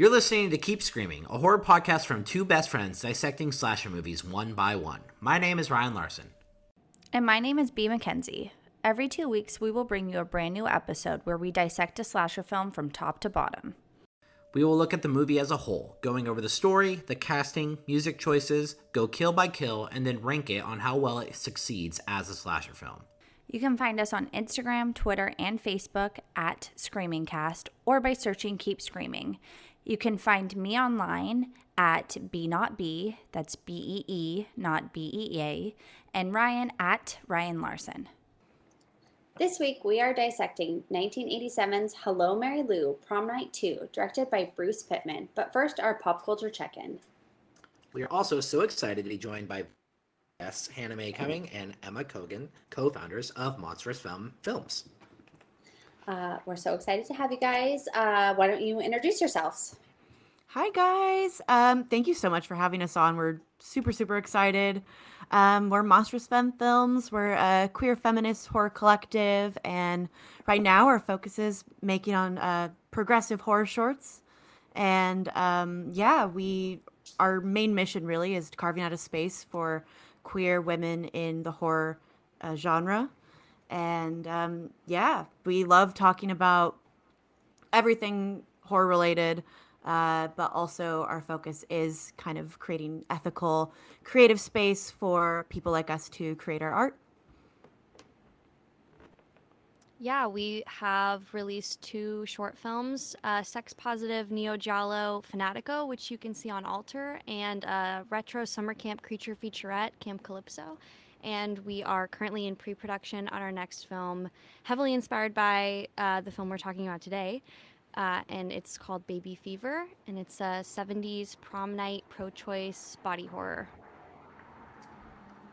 You're listening to Keep Screaming, a horror podcast from two best friends dissecting slasher movies one by one. My name is Ryan Larson. And my name is B. Mackenzie. Every two weeks, we will bring you a brand new episode where we dissect a slasher film from top to bottom. We will look at the movie as a whole, going over the story, the casting, music choices, go kill by kill, and then rank it on how well it succeeds as a slasher film. You can find us on Instagram, Twitter, and Facebook at ScreamingCast or by searching Keep Screaming. You can find me online at B Not B, that's B E E, not B E A, and Ryan at Ryan Larson. This week we are dissecting 1987's Hello Mary Lou, Prom Night 2, directed by Bruce Pittman. But first, our pop culture check in. We are also so excited to be joined by guests Hannah Mae Cumming and Emma Kogan, co founders of Monstrous Femme Films. Uh, we're so excited to have you guys. Uh, why don't you introduce yourselves? Hi, guys. Um, thank you so much for having us on. We're super, super excited. Um, we're Monstrous Femme Films. We're a queer feminist horror collective. And right now, our focus is making on uh, progressive horror shorts. And um, yeah, we our main mission really is carving out a space for queer women in the horror uh, genre. And um, yeah, we love talking about everything horror related. Uh, but also, our focus is kind of creating ethical, creative space for people like us to create our art. Yeah, we have released two short films uh, Sex Positive Neo Giallo Fanatico, which you can see on Alter, and uh, Retro Summer Camp Creature Featurette Camp Calypso. And we are currently in pre production on our next film, heavily inspired by uh, the film we're talking about today. Uh, and it's called Baby Fever, and it's a 70s prom night pro choice body horror.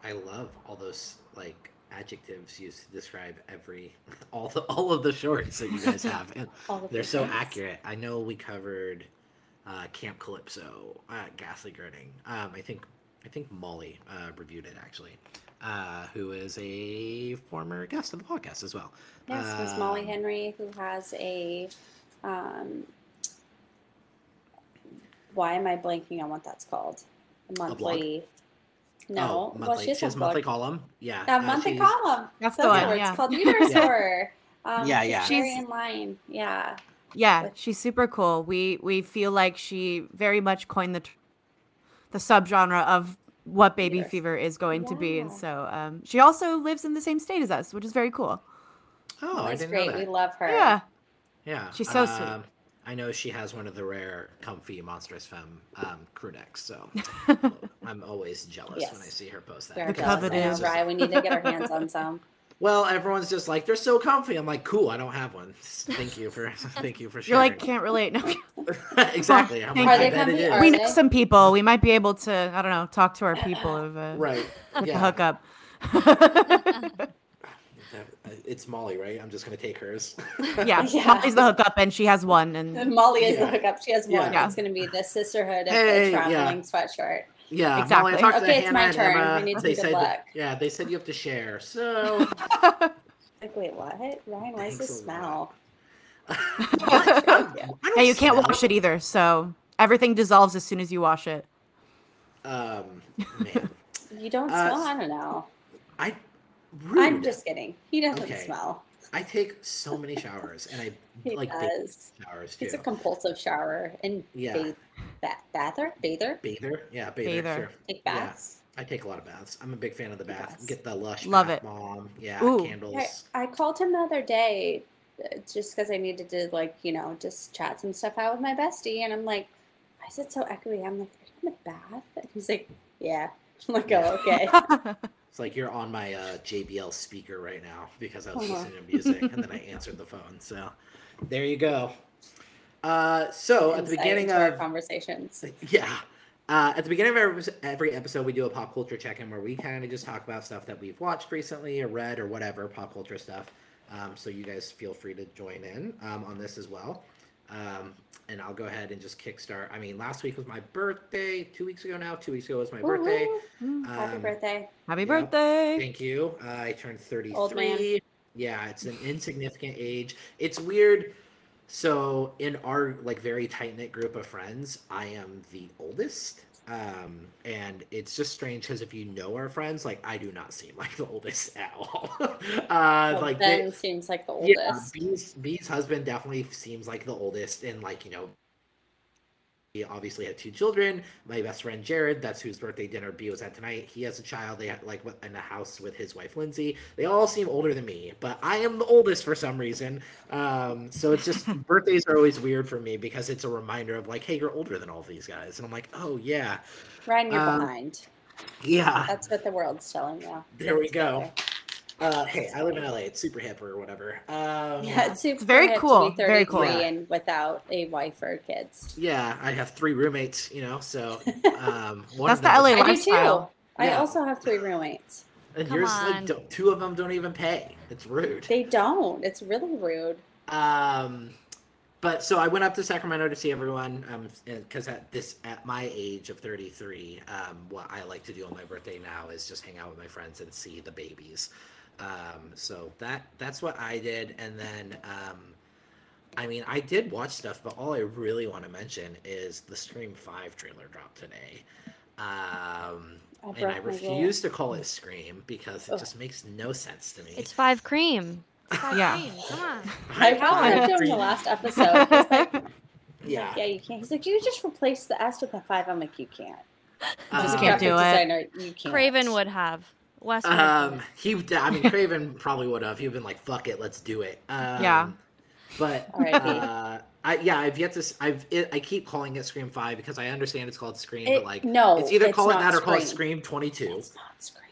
I love all those like adjectives used to describe every all the all of the shorts that you guys have, and they're so accurate. I know we covered uh, Camp Calypso, uh, Ghastly Grinning. Um, I think I think Molly uh, reviewed it actually, uh, who is a former guest of the podcast as well. Yes, Miss Molly Henry, who has a. Um, why am I blanking on what that's called? A monthly. No, Oh, monthly. well, she has she has a a monthly column. Yeah, A uh, monthly she's- column. That's That's the the one, yeah. It's called Uterus Yeah. Horror. Um, Yeah, she's yeah. Very She's- in line. Yeah. Yeah, But- she's super cool. We we feel like she very much coined the the subgenre of what baby Yes. fever is going to be, and so um, she also lives in the same state as us, which is very cool. Oh, I That's great. know We love her. Yeah, Yeah, She's so sweet. um, I know she has one of the rare comfy monstrous femme um, crew necks, so I'm always jealous when I see her post that. We are The because coveted. know, it's just- Ryan. We need to get our hands on some. Well, everyone's just like they're so comfy. I'm like, cool. I don't have one. Thank you for thank you for sharing. you're like can't relate. No. exactly. I'm Are like, they I bet it comfy? is. Are we they? know some people. We might be able to. I don't know. Talk to our people of uh, Right. with yeah. the hookup. It's Molly, right? I'm just gonna take hers. yeah, Yeah. Molly's the hookup, and she has one. And And Molly is Yeah. the hookup. She has one. Yeah. It's going to be the sisterhood of Hey, the yeah. traveling sweatshirt. Yeah. Exactly. Molly, I talked to Okay, it's Hannah my turn. Emma. We need to they do the said, black. yeah, they said you have to share. So Like, wait, what? Ryan, why does Thanks this smell? I don't yeah, you can't smell. wash it either. So everything dissolves as soon as you wash it. Um, man, You don't Uh, smell? I don't know. I. Rude. I'm just kidding. He doesn't Okay. smell. I take so many showers, and I He like does. showers too. He's a compulsive shower and Yeah. bathe, ba- bather, bather, bather, yeah, bather. Bather. Sure. take Yeah. baths. I take a lot of baths. I'm a big fan of the bath. Yes. Get the lush Love bath it. bomb. Yeah, Ooh. candles. I, I called him the other day uh, just because I needed to, like, you know, just chat some stuff out with my bestie. And I'm like, why is it so echoey? I'm like, are you in the bath? And he's like, yeah. I'm like, oh, okay. It's like you're on my uh, JBL speaker right now because I was Uh-huh. listening to music and then I answered the phone. So there you go. Uh, so at the beginning of conversations. yeah, uh, at the beginning of every, every episode, we do a pop culture check-in where we kind of just talk about stuff that we've watched recently or read or whatever pop culture stuff. Um, so you guys feel free to join in um, on this as well. Um, and I'll go ahead and just kickstart. I mean, last week was my birthday. Two weeks ago now. Two weeks ago was my birthday. Woo-hoo. Happy Um, birthday. Happy Yeah. birthday. Thank you. Uh, I turned 33. Old man. Yeah, it's an insignificant age. It's weird. So in our like very tight knit group of friends, I am the oldest. Um, and it's just strange because if you know our friends, like I do not seem like the oldest at all. uh, Well, like ben they- seems like the yeah, oldest. B's B's husband definitely seems like the oldest, and like you know, he obviously had two children. My best friend Jared, that's whose birthday dinner B was at tonight. He has a child. They had like what- in a house with his wife Lindsay. They all seem older than me, but I am the oldest for some reason. Um, so it's just birthdays are always weird for me because it's a reminder of like, hey, you're older than all these guys, and I'm like, oh yeah, Ryan, you're um, behind. yeah. That's what the world's telling you. There we go. okay. Uh, hey, I live in LA. It's super hip or whatever. Um, Yeah, it's super very hip to cool, be very cool. and without a wife or kids. Yeah, I have three roommates, you know, so um one That's of the LA is- I do lifestyle. too. I also have three roommates. and Come yours like on. don't, two of them don't even pay. It's rude. They don't. It's really rude. Um but so I went up to Sacramento to see everyone um because at this at my age of 33 um what I like to do on my birthday now is just hang out with my friends and see the babies. Um so that that's what I did and then um I mean, I did watch stuff, but all I really want to mention is the Scream 5 trailer dropped today. Um, I and I broke my rule. refuse to call it Scream because it Ugh. just makes no sense to me. It's five cream. It's five Yeah. cream. Come on. I found him in the last episode. Like, Yeah. yeah, you can't. He's like, you just replace the S with a five. I'm like, you can't. Uh, Just As a can't do it. Designer, you can't. Craven would have. Wes Um, have. he, I mean, Craven probably would have. He'd been like, "Fuck it, let's do it." Um, Yeah. But R.I.P. uh, I, yeah, I've yet to. s- I've. It, I keep calling it Scream Five because I understand it's called Scream, It- but like, no, it's either it's call it not that or call it Scream. Scream Twenty Two. It's not Scream.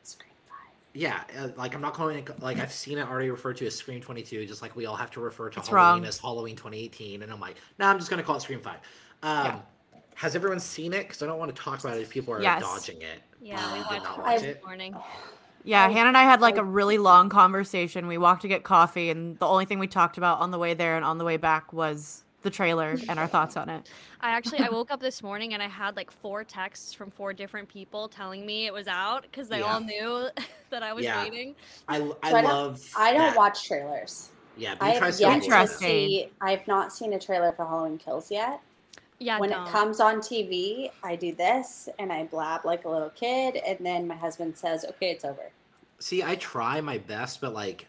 It's Scream Five. Yeah, uh, like I'm not calling it like I've seen it already referred to as Scream 22, just like we all have to refer to It's Halloween wrong. as Halloween 2018, and I'm like, nah, I'm just gonna call it Scream 5. Um, Yeah. Has everyone seen it? Because I don't want to talk about it if people are Yes. dodging it. Yeah, we watched not it watch this it. morning. Yeah, Hannah and I had like a really long conversation. We walked to get coffee, and the only thing we talked about on the way there and on the way back was the trailer and our thoughts on it. I actually I woke up this morning and I had like four texts from four different people telling me it was out because they Yeah. all knew that I was Yeah. waiting. I, I So I don't- love. I don't that. watch trailers. Yeah, I B tries have yet to. Interesting. see. I've not seen a trailer for Halloween Kills yet. Yeah, when don't. it comes on TV, I do this and I blab like a little kid, and then my husband says, "Okay, it's over." See, I try my best, but like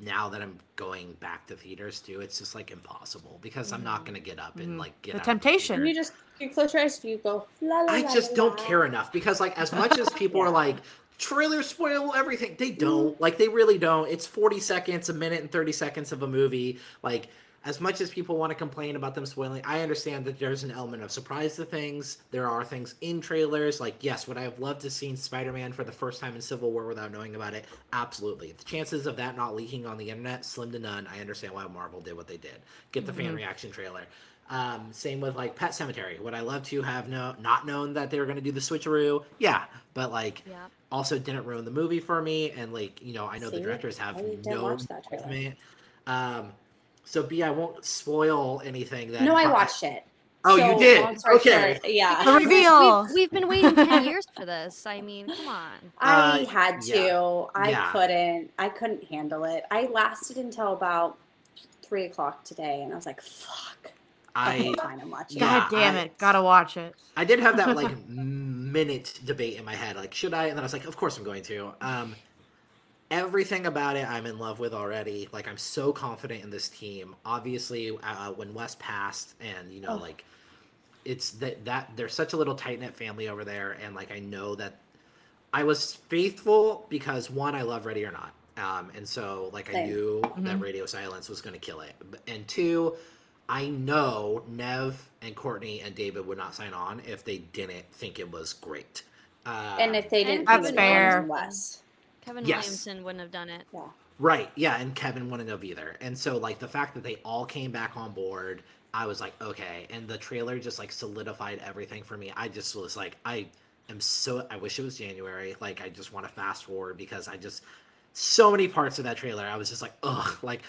now that I'm going back to theaters too, it's just like impossible because I'm not gonna get up and Mhm. like get The out of temptation. theater. You just you close your eyes, you go. La, la, I la, just la, don't la." care enough because like as much as people are like trailer spoil everything, they don't. Like they really don't. It's 40 seconds, a minute and 30 seconds of a movie. Like as much as people want to complain about them spoiling, I understand that there's an element of surprise to things. There are things in trailers. Like, yes, would I have loved to seen Spider-Man for the first time in Civil War without knowing about it? Absolutely. The chances of that not leaking on the internet, slim to none. I understand why Marvel did what they did. Get the fan Mhm. reaction trailer. Um, same with like Pet Sematary. Would I love to have no not known that they were going to do the switcheroo? Yeah, but like Yeah. also didn't ruin the movie for me. And like you know, I know the directors have I didn't no watch that trailer. Um, so B, I won't spoil anything that. No, I watched it. Oh, you did? Okay. short, yeah. The reveal. We've, we've been waiting 10 years for this. I mean, come on. I Uh, had to. yeah. I Yeah. couldn't. I couldn't handle it. I lasted until about three o'clock today, and I was like, "Fuck." I fine. I'm watching. Yeah, God damn I- it. Gotta watch it. I did have that like minute debate in my head, like should I? And then I was like, of course I'm going to. Um, everything about it, I'm in love with already. Like I'm so confident in this team. Obviously, uh, when Wes passed, and you know, Oh. like it's that that they're such a little tight knit family over there, and like I know that I was faithful because one, I love Ready or Not. Um, and so like I knew that Mhm. Radio Silence was going to kill it, and two, I know Nev and Courtney and David would not sign on if they didn't think it was great. Uh, And if they didn't, That's think fair. It was Wes. Kevin Yes. Williamson wouldn't have done it. Right, yeah, and Kevin wouldn't have either. And so, like, the fact that they all came back on board I was like, okay. And the trailer just like solidified everything for me. I just was like, I am so I wish it was January. Like I just want to fast forward because I just so many parts of that trailer. I was just like, ugh, like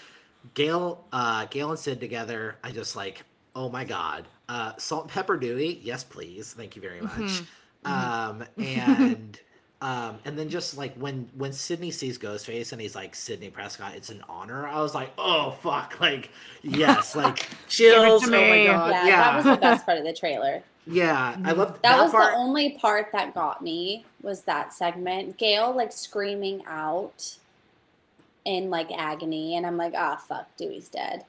Gail, uh, Gail and Sid together. I just like, oh my god. Uh, Salt and Pepper Dewey, yes please, thank you very much. Mhm. Um, and um, and then just like when when Sidney sees Ghostface and he's like Sidney Prescott, it's an honor. I was like, oh fuck, like yes, like chills. to Oh my god, yeah, yeah, that was the best part of the trailer. yeah. I love That, that. was part. the only part that got me was that segment. Gail like screaming out in like agony, and I'm like, ah, fuck, Dewey's dead,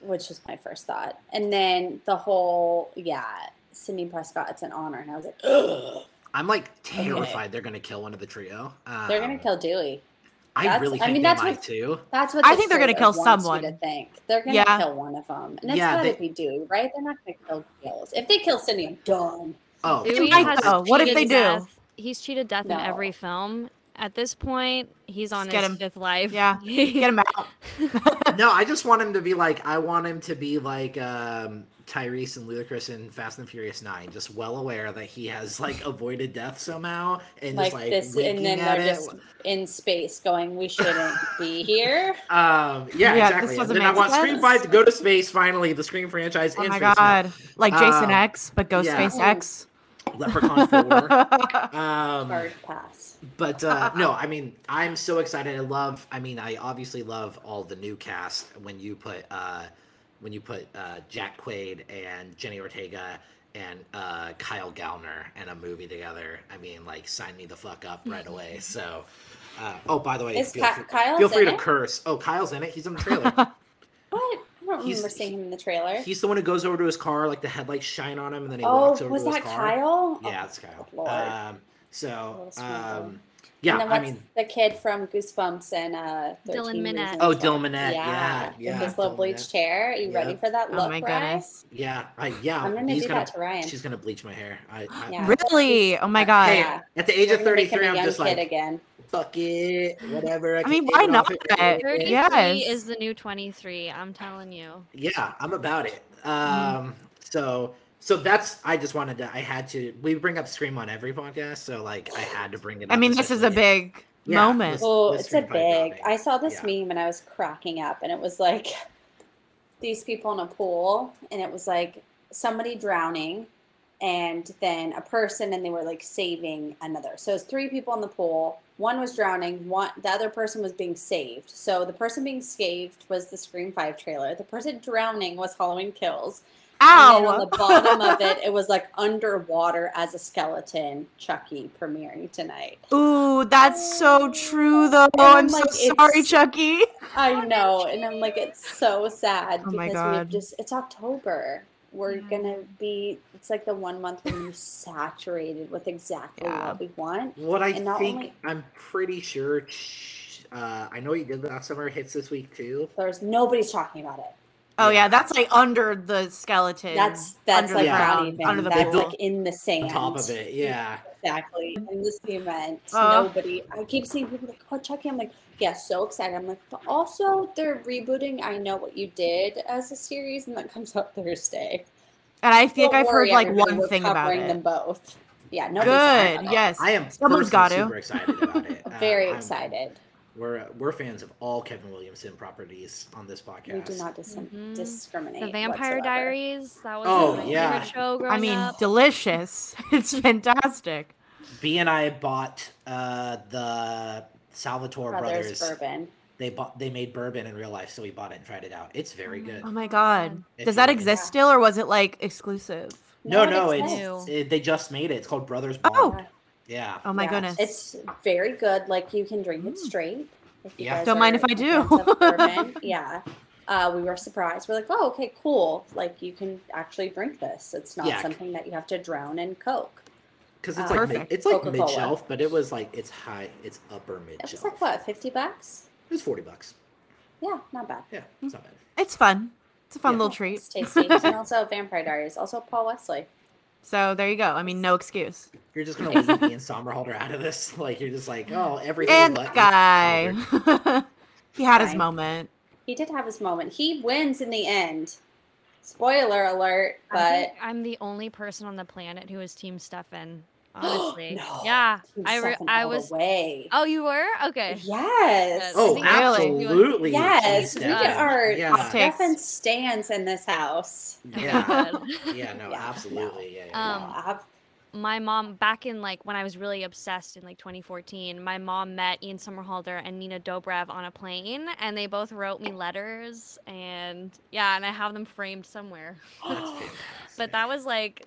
which was my first thought. And then the whole, yeah, Sidney Prescott, it's an honor, and I was like, ugh, I'm like terrified they're gonna kill one of the trio. Um, they're gonna kill Dewey. I that's- really I think mean, they that's might what- too. That's what I think they're gonna kill someone. To think they're gonna Yeah. kill one of them, and it's Yeah, gotta they- be Dewey, right? They're not gonna kill Gills. If they kill Sidney, I'm done. Oh, Dewey might has though. What if cheated they do? death- He's cheated death No. in every film. At this point, he's on Just get his him. fifth life. Yeah, Get him out. no, I just want him to be like I want him to be like um Tyrese and Ludacris in Fast and Furious Nine, just well aware that he has like avoided death somehow and Like, just like this, and then at they're it. just in space, going, "We shouldn't be here." Um, yeah, Yeah, exactly. this And doesn't then I make want Scream sense. Five to go to space finally. The Scream franchise. Oh in my space now. god, like Jason Um, X, but Ghostface yeah. X. Leprechaun Four. Um, Hard pass. but uh, no, I mean, I'm so excited. I love. I mean, I obviously love all the new cast. When you put uh, when you put uh, Jack Quaid and Jenna Ortega and uh, Kyle Gallner in a movie together, I mean, like, sign me the fuck up right away. So, uh, oh, by the way, Is feel, free, feel free to it? curse. Oh, Kyle's in it. He's in the trailer. What? I don't He's- remember seeing him in the trailer. He's the one who goes over to his car, like the headlights shine on him, and then he Oh, walks over was to his that car. Kyle? Yeah, Oh, it's Kyle. Lord. Um, so, um. Yeah, and then I what's mean, the kid from Goosebumps and uh, Dylan 13 Minnette. Oh, Why. Dylan Minnette, yeah, with yeah, his little Dylan bleached hair. Are you ready for that look, oh my Ryan? goodness. yeah, I, yeah. I'm gonna he's do gonna, that to Ryan. She's gonna bleach my hair. I, I, Yeah. Really? Oh my god. Hey, Yeah. at the age You're of gonna make him 33, I'm young just kid like, again. fuck it, whatever. I can mean, why not? at 33 Yes. is the new 23. I'm telling you. yeah i'm about it Mm-hmm. um so so that's i just wanted to i had to we bring up scream on every podcast so like i had to bring it up I mean, this is a big Yeah, moment. this- Well, this it's a big. dropping. I saw this Yeah. meme and I was cracking up, and it was like these people in a pool, and it was like somebody drowning, and then a person, and they were like saving another. So it's three people in the pool. One was drowning. One, the other person was being saved. So the person being saved was the Scream Five trailer. The person drowning was Halloween Kills. And then on the bottom of it, it was like underwater as a skeleton. Chucky premiering tonight. Ooh, that's so true though. I'm I'm so like, sorry, Chucky. I know, and I'm like, it's so sad Oh my because God. we've just it's October. We're gonna be it's like the one month when you're saturated with exactly Yeah. what we want. what i and think only- i'm pretty sure uh i know you did last summer hits this week too There's nobody's talking about it. Oh yeah, Yeah. that's like under the skeleton. That's that's under like the Yeah. not even under the that's pool. like in the on sand. top of it yeah Exactly. In the cement. Oh. Nobody I keep seeing people like, oh Chucky, I'm like, yeah, so excited. I'm like, but also they're rebooting I Know What You Did as a series and that comes out Thursday. and I think Don't I've worry, heard like one we're thing about covering it. them both. Yeah, nobody's talking Good. Yes. i am Someone's got personally to. super excited about it Uh, Very I'm- excited. We're we're fans of all kevin williamson properties on this podcast We do not dis- Mhm. discriminate. The Vampire whatsoever. Diaries. That was Oh, my yeah. favorite show growing I mean, up. delicious. It's fantastic. b and i bought uh the salvatore Brothers, brothers, Bourbon. they bought they made bourbon in real life so we bought it and tried it out it's very good Oh my god. It's Does that really good. exist still, or was it like exclusive? no No, no it's exists. it, they just made it it's called brothers bar Oh. Yeah Oh my Yeah, goodness. It's very good. Like you can drink it Mm. straight. Yeah. Don't mind if I do. fans of bourbon. yeah. Uh, we were surprised. We're like, oh, okay, cool. Like you can actually drink this. It's not Yeah. something that you have to drown in Coke. because it's Uh, like mid, it's like mid shelf but it was like it's high it's upper mid It was like what, fifty bucks? it was 40 bucks Yeah, not bad. yeah it's not bad It's fun. It's a fun Yeah. little treat. It's tasty. and also Vampire Diaries. Also Paul Wesley. So there you go. I mean, no excuse. you're just gonna leave Ian Somerhalder out of this like you're just like oh everything And but guy, he had his moment. He did have his moment. He wins in the end. Spoiler alert, I but think I'm the only person on the planet who is Team Stefan. Honestly, No, yeah. I re- I was. way. Oh, you were okay. Yes. Oh, absolutely. Yes, we Stefan. are Yeah. Hot take. Stefan stands in this house. Yeah. Yeah, no, Yeah, absolutely. Yeah, yeah, Um, No, my mom back in like when I was really obsessed in like 2014, my mom met Ian Somerhalder and Nina Dobrev on a plane, and they both wrote me letters, and yeah, and I have them framed somewhere. yeah. That's fantastic. But that was like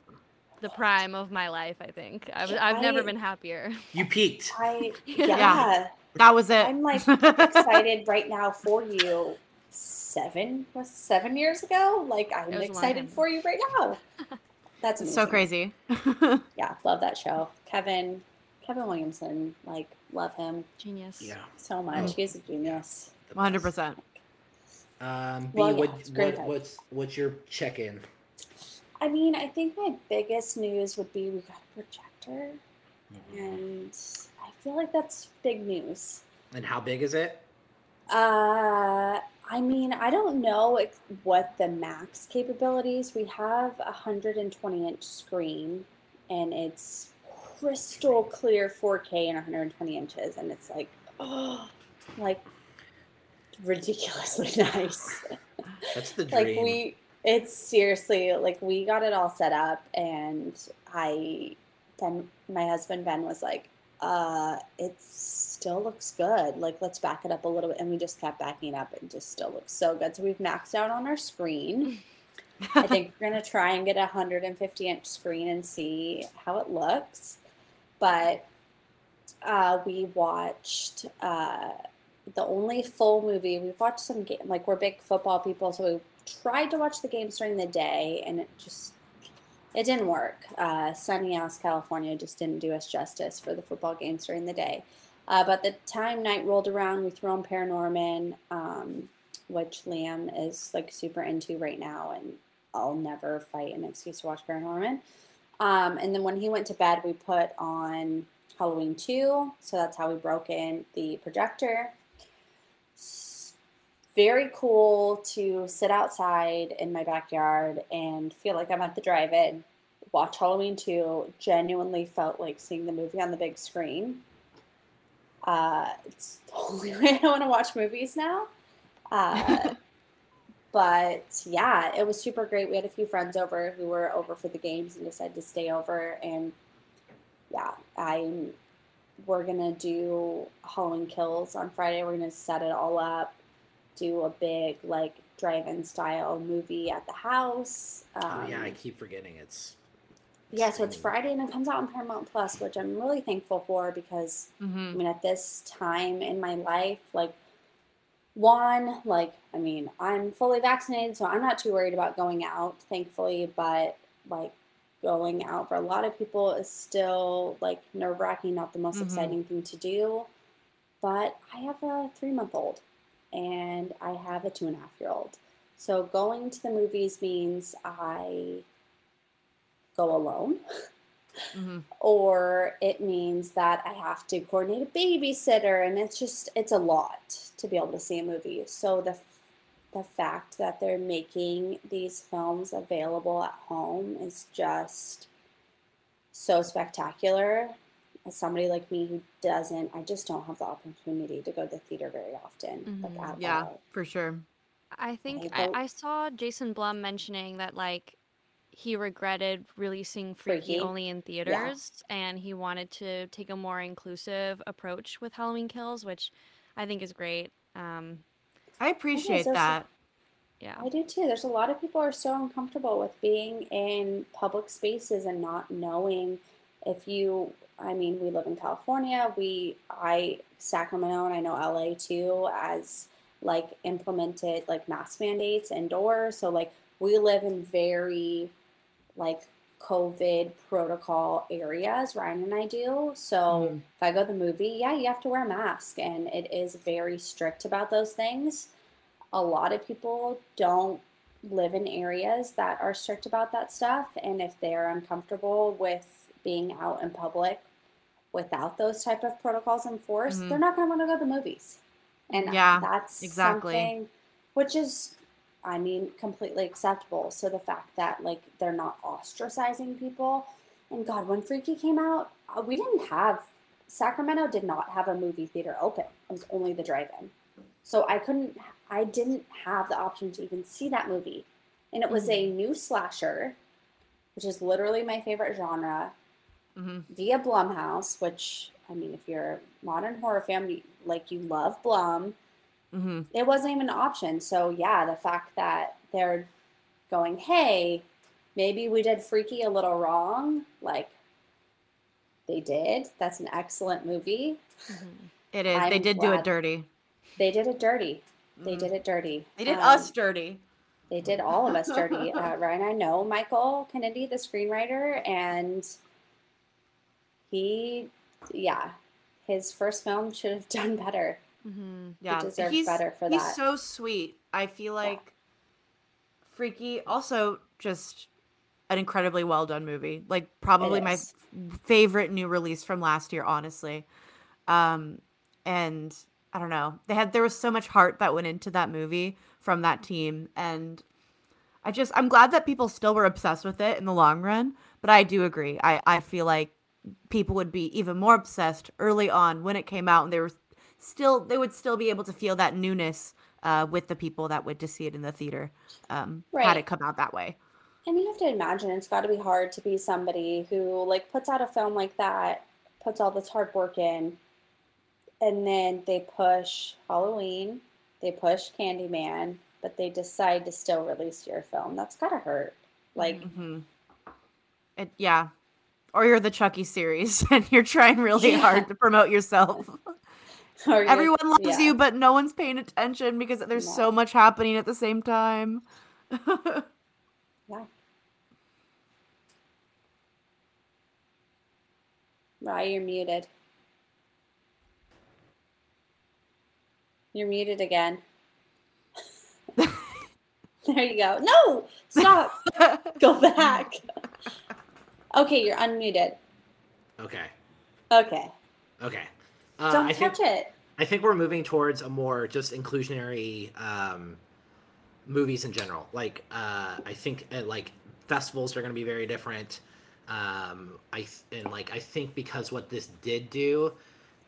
the prime of my life. I think I've I've never I- been happier. you peaked. I Yeah. yeah. That was it. I'm like excited right now for you. Seven was seven years ago. Like I'm It was a long excited time. for you right now. That's amazing. so crazy. Yeah, love that show. Kevin, Kevin Williamson, like love him Genius. Yeah. so much. He's a genius. One hundred percent. Um, B, Well, yeah, what, what, what's what's your check-in? I mean, I think my biggest news would be we got a projector, Mm-hmm. and I feel like that's big news. And how big is it? Uh, I mean, I don't know what the max capabilities. We have a 120 inch screen, and it's crystal clear 4K and 120 inches, and it's like, oh, like ridiculously nice. That's the dream. like we, it's seriously like we got it all set up, and I then my husband Ben was like, uh, it still looks good. Like, let's back it up a little bit. And we just kept backing it up. and just still looks so good. So we've maxed out on our screen. I think we're going to try and get a 150 inch screen and see how it looks. But uh, we watched uh, the only full movie. We've watched some game, like, we're big football people. So we tried to watch the games during the day and it just it didn't work. Uh, sunny ass California just didn't do us justice for the football games during the day. Uh, but the time night rolled around, we threw on Paranorman, um, which Liam is like super into right now, and I'll never fight an excuse to watch Paranorman. Um, and then when he went to bed, we put on Halloween 2, so that's how we broke in the projector. Very cool to sit outside in my backyard and feel like I'm at the drive in watch Halloween 2, genuinely felt like seeing the movie on the big screen. Uh, it's the only way I want to watch movies now. Uh, but yeah, it was super great. We had a few friends over who were over for the games and decided to stay over. And yeah, I we're gonna do Halloween Kills on Friday. We're gonna set it all up, do a big like drive-in style movie at the house. Um, oh yeah, I keep forgetting it's. yeah, so it's. Friday and it comes out on Paramount Plus, which I'm really thankful for because I hmm mean, at this time in my life, like, one, like, I mean, I'm fully vaccinated, so I'm not too worried about going out, thankfully, but like, going out for a lot of people is still like nerve wracking, not the most Mhm. exciting thing to do. But I have a three month old and I have a two and a half year old. So going to the movies means I go alone hmm or it means that I have to coordinate a babysitter, and it's just it's a lot to be able to see a movie. So the the fact that they're making these films available at home is just so spectacular. As somebody like me who doesn't, I just don't have the opportunity to go to the theater very often, like Mhm. at Yeah, all. for sure. I think Okay, I, I saw Jason Blum mentioning that like he regretted releasing Freaky, Freaky? only in theaters and he wanted to take a more inclusive approach with Halloween Kills, which I think is great. Um, I appreciate there's a- that. yeah. I do too. There's a lot of people who are so uncomfortable with being in public spaces and not knowing if you I mean, we live in California. We I Sacramento and I know LA too as like implemented like mask mandates indoors. So like we live in very like COVID protocol areas, Ryan and I do. So Mhm. if I go to the movie, yeah, you have to wear a mask and it is very strict about those things a lot of people don't live in areas that are strict about that stuff and if they're uncomfortable with being out in public without those type of protocols enforced Mhm. they're not going to want to go to the movies and Yeah, that's exactly. something which is I mean, completely acceptable. So the fact that like they're not ostracizing people, and God, when Freaky came out, uh, we didn't have Sacramento did not have a movie theater open. It was only the drive-in. So I couldn't, I didn't have the option to even see that movie. And it was a new slasher, which is literally my favorite genre, Mhm. via Blumhouse, which, I mean, if you're a modern horror fan, like you love Blum, hmm it wasn't even an option. So yeah, the fact that they're going, hey, maybe we did Freaky a little wrong, like they did. That's an excellent movie. It is. they did do it dirty. They did it dirty. They Mhm. did it dirty. They did Um, us dirty. They did all of us dirty. Uh, Ryan, I know Michael Kennedy, the screenwriter, and he, yeah, his first film should have done better. hmm Yeah, deserves he's better for he's that. so sweet. I feel like Freaky also just an incredibly well done movie. Like probably my f- favorite new release from last year, honestly. Um, and I don't know, they had there was so much heart that went into that movie from that team, and I just I'm glad that people still were obsessed with it in the long run. But I do agree. I I feel like people would be even more obsessed early on when it came out, and they were still they would still be able to feel that newness uh, with the people that went to see it in the theater um, had it come out that way. And you have to imagine it's got to be hard to be somebody who like puts out a film like that, puts all this hard work in, and then they push Halloween, they push Candyman, but they decide to still release your film. That's gotta hurt. Like, hmm It, yeah. Or you're the Chucky series and you're trying really Yeah. hard to promote yourself. Everyone loves yeah. you, but no one's paying attention because there's No. so much happening at the same time. Yeah. Rye, you're muted. You're muted again. there you go. No, stop. go back. Okay, you're unmuted. Okay. Okay. Okay. Uh, Don't I think touch it. I think we're moving towards a more just inclusionary um, movies in general. Like uh, I think uh, like festivals are going to be very different. Um, I th- and like I think because what this did do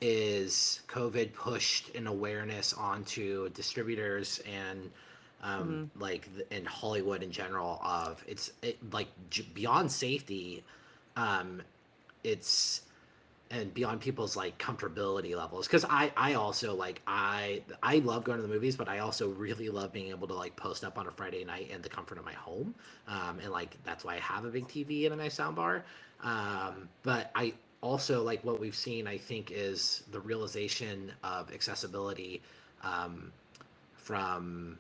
is COVID pushed an awareness onto distributors and um, like th- in Hollywood in general of it's it, like j- beyond safety. Um, it's and beyond people's like comfortability levels because i i also like i i love going to the movies but i also really love being able to like post up on a friday night in the comfort of my home um, and like that's why i have a big tv and a nice sound bar um, but i also like what we've seen i think is the realization of accessibility um, from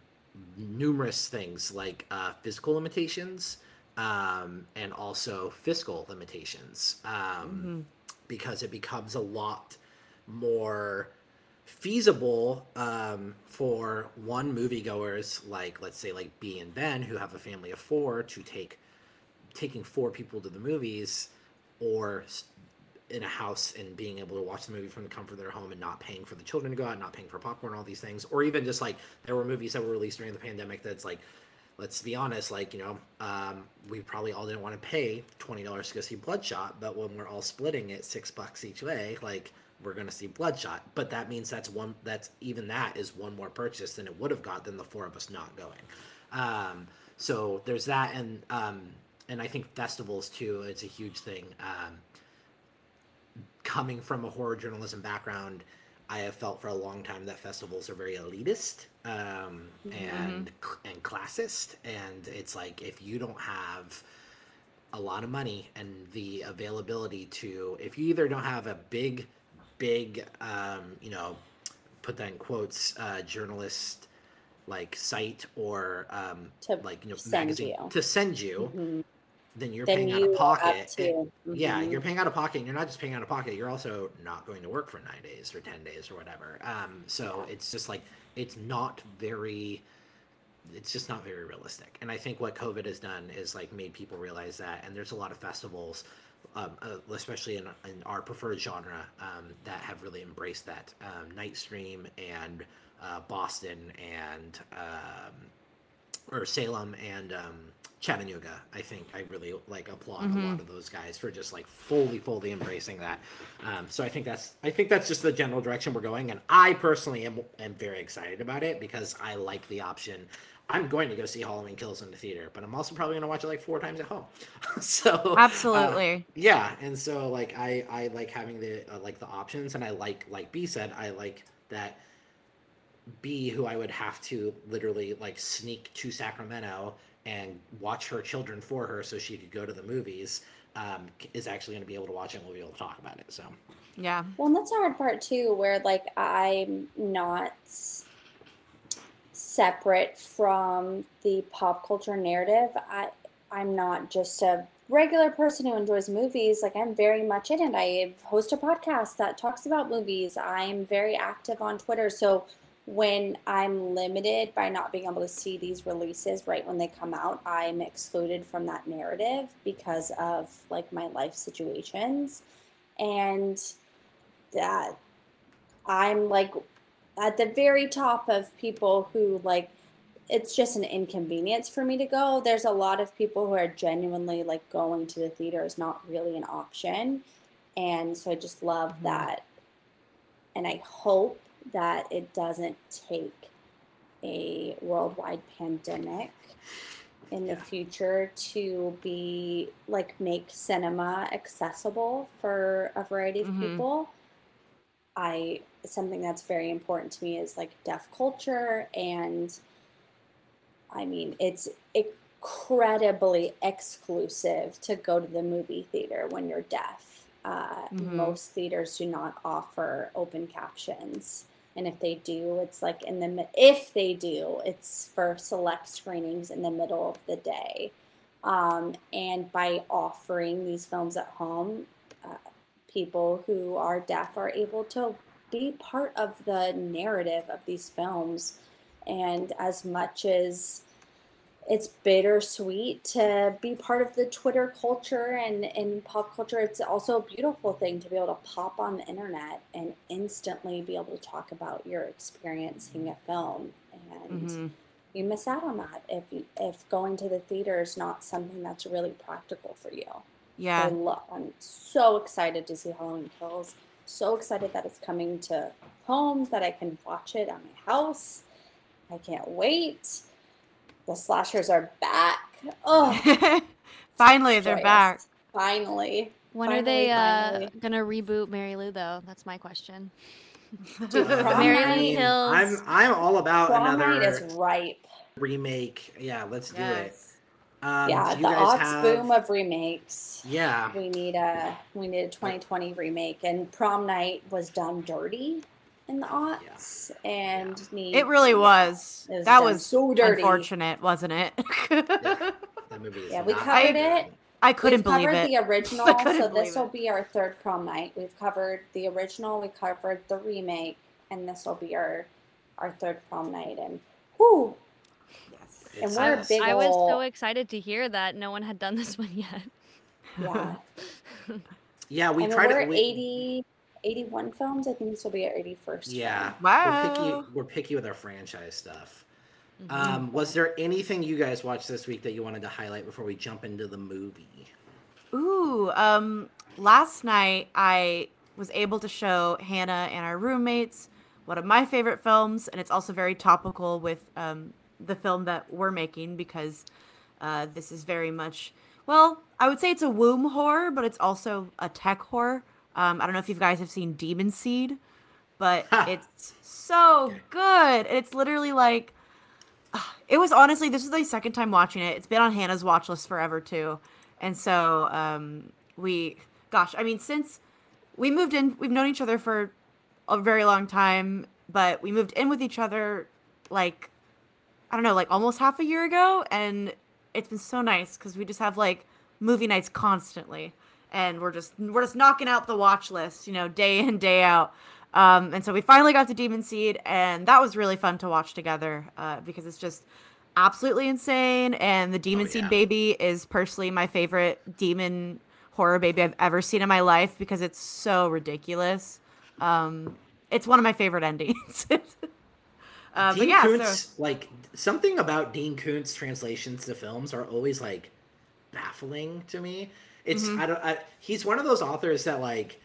numerous things like uh, physical limitations um, and also fiscal limitations um, because it becomes a lot more feasible um, for one moviegoers like let's say like B and Ben who have a family of four to take taking four people to the movies or in a house and being able to watch the movie from the comfort of their home and not paying for the children to go out, not paying for popcorn, all these things, or even just like there were movies that were released during the pandemic that's like, let's be honest, like you know, um, we probably all didn't want to pay twenty dollars to go see Bloodshot, but when we're all splitting it six bucks each way, like we're gonna see Bloodshot. But that means that's one that's even that is one more purchase than it would have got than the four of us not going. Um, so there's that, and um, and I think festivals too. It's a huge thing. Um, coming from a horror journalism background, I have felt for a long time that festivals are very elitist um, and and classist, and it's like if you don't have a lot of money and the availability to, if you either don't have a big, big, um, you know, put that in quotes, uh, journalist like site or um, like you know magazine you. to send you, Mhm. Then you're Then paying out of pocket. to- and- yeah, you're paying out of pocket. And you're not just paying out of pocket. You're also not going to work for nine days or ten days or whatever. Um, so it's just like it's not very. It's just not very realistic. And I think what COVID has done is like made people realize that. And there's a lot of festivals, um, uh, especially in, in our preferred genre, um, that have really embraced that. Um, Night Stream and uh, Boston and um, or Salem and um, Chattanooga. I think I really like applaud mm-hmm. a lot of those guys for just like fully, fully embracing that. Um, so I think that's I think that's just the general direction we're going, and I personally am am very excited about it because I like the option. I'm going to go see Halloween Kills in the theater, but I'm also probably going to watch it like four times at home. so uh, absolutely, uh, yeah. And so like I I like having the uh, like the options, and I like like B said I like that B who I would have to literally like sneak to Sacramento and watch her children for her so she could go to the movies um, is actually going to be able to watch it and we'll be able to talk about it. So, yeah. Well, and that's a hard part too, where like I'm not separate from the pop culture narrative. I I'm not just a regular person who enjoys movies. Like I'm very much in it. I host a podcast that talks about movies. I'm very active on Twitter. So when I'm limited by not being able to see these releases right when they come out, I'm excluded from that narrative because of like my life situations. And that I'm like at the very top of people who like it's just an inconvenience for me to go. There's a lot of people who are genuinely like going to the theater is not really an option. And so I just love mm-hmm. that. And I hope that it doesn't take a worldwide pandemic in the future to be like make cinema accessible for a variety of mm-hmm. people. I something that's very important to me is like deaf culture and I mean it's incredibly exclusive to go to the movie theater when you're deaf. Uh, mm-hmm. Most theaters do not offer open captions. And if they do it's like in the if they do it's for select screenings in the middle of the day. Um, and by offering these films at home uh, people who are deaf are able to be part of the narrative of these films. And as much as it's bittersweet to be part of the Twitter culture and, and pop culture. It's also a beautiful thing to be able to pop on the internet and instantly be able to talk about your experience seeing a film. And mm-hmm. you miss out on that if if going to the theater is not something that's really practical for you. Yeah, I love, I'm so excited to see Halloween Kills. So excited that it's coming to homes that I can watch it at my house. I can't wait the slashers are back. Oh, finally they're back. Finally. When finally, are they uh, gonna reboot Mary Lou though? That's my question. Mary Lou Kills. I'm I'm all about prom another night is ripe remake. Yeah, let's do yes. it. Um, yeah, the odds have... boom of remakes. Yeah, we need a we need a 2020 remake, and Prom Night was done dirty in the aughts yeah. and yeah. Need, it really was. It was that was so dirty. unfortunate, wasn't it? yeah. yeah, we covered I, it. I couldn't We've believe covered it. the original, so this will be our third prom night. We've covered the original, we covered the remake, and this will be our our third prom night. And whoo, yes. and we're I, big. I was so excited to hear that no one had done this one yet. Yeah. yeah, we and tried. We're to, we, eighty 81 films. I think this will be our 81st. Yeah. Film. Wow. We're picky, we're picky with our franchise stuff. Mm-hmm. Um, was there anything you guys watched this week that you wanted to highlight before we jump into the movie? Ooh, um, last night I was able to show Hannah and our roommates one of my favorite films, and it's also very topical with um, the film that we're making because uh, this is very much, well, I would say it's a womb horror, but it's also a tech horror. Um, I don't know if you guys have seen Demon Seed, but it's so good. It's literally like it was honestly this is the second time watching it. It's been on Hannah's watch list forever too, and so um, we, gosh, I mean, since we moved in, we've known each other for a very long time, but we moved in with each other like I don't know, like almost half a year ago, and it's been so nice because we just have like movie nights constantly and we're just we're just knocking out the watch list, you know, day in day out. Um, and so we finally got to Demon Seed, and that was really fun to watch together uh, because it's just absolutely insane. And the Demon oh, Seed baby is personally my favorite demon horror baby I've ever seen in my life because it's so ridiculous. Um, it's one of my favorite endings. Uh, Dean but yeah, Koontz, so, like something about Dean Koontz translations to films are always like baffling to me. It's Mhm. I don't I, he's one of those authors that like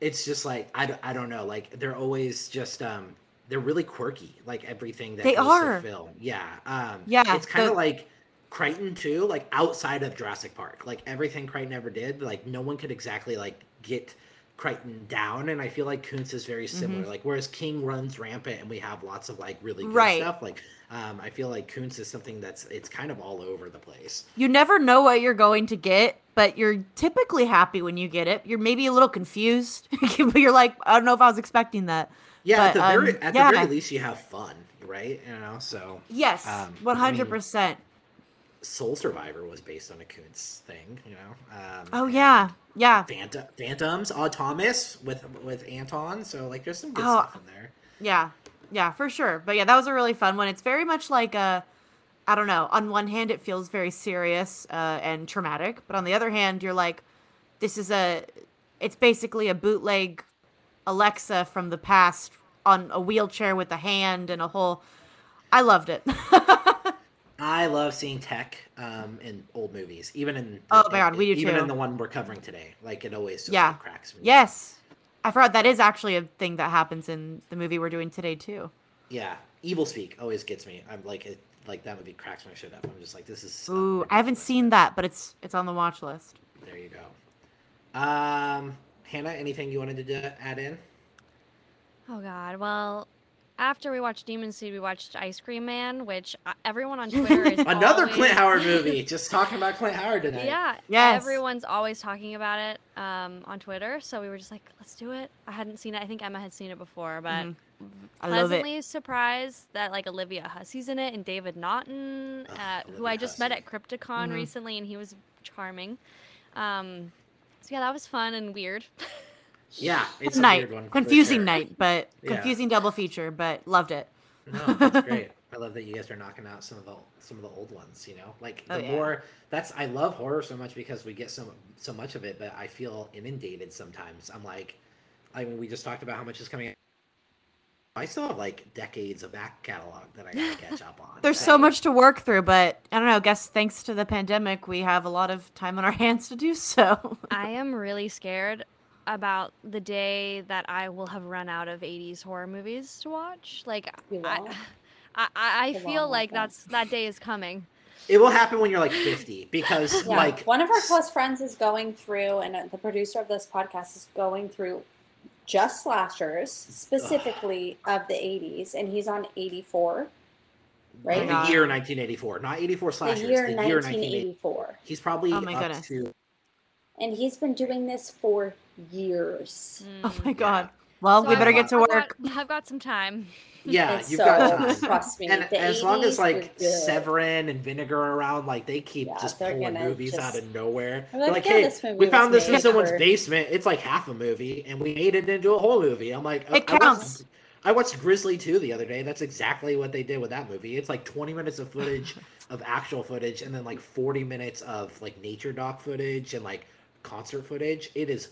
it's just like I, don't- I don't know like they're always just um they're really quirky like everything that They are. to film yeah um Yeah, it's kind of the- like Crichton too like outside of Jurassic Park like everything Crichton ever did like no one could exactly like get Crichton down and I feel like Koontz is very similar Mm-hmm. like whereas King runs rampant and we have lots of like really good Right. stuff like um I feel like Koontz is something that's it's kind of all over the place you never know what you're going to get, but you're typically happy when you get it. You're maybe a little confused, but you're like, I don't know if I was expecting that. Yeah, at the very um, at yeah. the very least, you have fun, right? You know, so Yes, Um, one hundred percent. Sole Survivor was based on a Koontz thing, you know. Um, Oh yeah, yeah, Phanta- Phantoms, Odd Thomas with with Anton. So like, there's some good Oh, stuff in there. yeah, yeah, for sure. But yeah, that was a really fun one. It's very much like a, I don't know. On one hand, it feels very serious uh, and traumatic, but on the other hand, you're like, this is a, it's basically a bootleg Alexa from the past on a wheelchair with a hand and a whole. I loved it. I love seeing tech um, in old movies, even in Oh my God, we do even too. in the one we're covering today. Like it always just Yeah. like, cracks me. yes, I forgot that is actually a thing that happens in the movie we're doing today too. yeah. Evilspeak always gets me. I'm like it, like that movie cracks my shit up. I'm just like this is. Ooh, I haven't seen that, but it's it's on the watch list. There you go. Um, Hannah, anything you wanted to add in? Oh God. Well, after we watched Demon Seed, we watched Ice Cream Man, which uh, everyone on Twitter is Another always- Clint Howard movie. Just talking about Clint Howard tonight. Yeah. Yes. Everyone's always talking about it um, on Twitter, so we were just like, let's do it. I hadn't seen it. I think Emma had seen it before, but Mhm. I love it. pleasantly surprised that like Olivia Hussey's in it and David Naughton, Ugh, uh, who I just met at Crypticon Mhm. recently, and he was charming. Um, so yeah, that was fun and weird. Yeah, it's a night, weird one. confusing sure. night, but Yeah. confusing double feature, but loved it. No, that's great. I love that you guys are knocking out some of the some of the old ones. You know, like oh, the Oh, yeah. more that's I love horror so much because we get so so much of it, but I feel inundated sometimes. I'm like, I mean, we just talked about how much is coming. out. I still have like decades of back catalog that I gotta catch up on. There's so much to work through, but I don't know. I guess thanks to the pandemic, we have a lot of time on our hands to do so. I am really scared about the day that I will have run out of 80s horror movies to watch. Like, You I. I, I feel like won't. that's that day is coming. It will happen when you're like 50 because Yeah, like one of our close friends is going through, and uh, the producer of this podcast is going through just slashers, specifically of the 80s, and he's on 84, right? the year 1984, not 84 The slashers. year the year 1984. 1984. He's probably Oh my up goodness. to And he's been doing this for years. oh Mm. my god. Well, So we I've better got- get to I've got- work. I've got some time. yeah. It's You've so, got time. trust me. And as long as like. Severin and Vinegar are around, like they keep Yeah, just pulling gonna movies out of nowhere. I'm like, like, yeah, hey, this movie we found this in someone's for- basement. It's like half a movie, and we made it into a whole movie. I'm like, It I counts. Watched, I watched Grizzly 2 the other day. That's exactly what they did with that movie. It's like 20 minutes of footage of actual footage, and then like 40 minutes of like nature doc footage and like concert footage. It is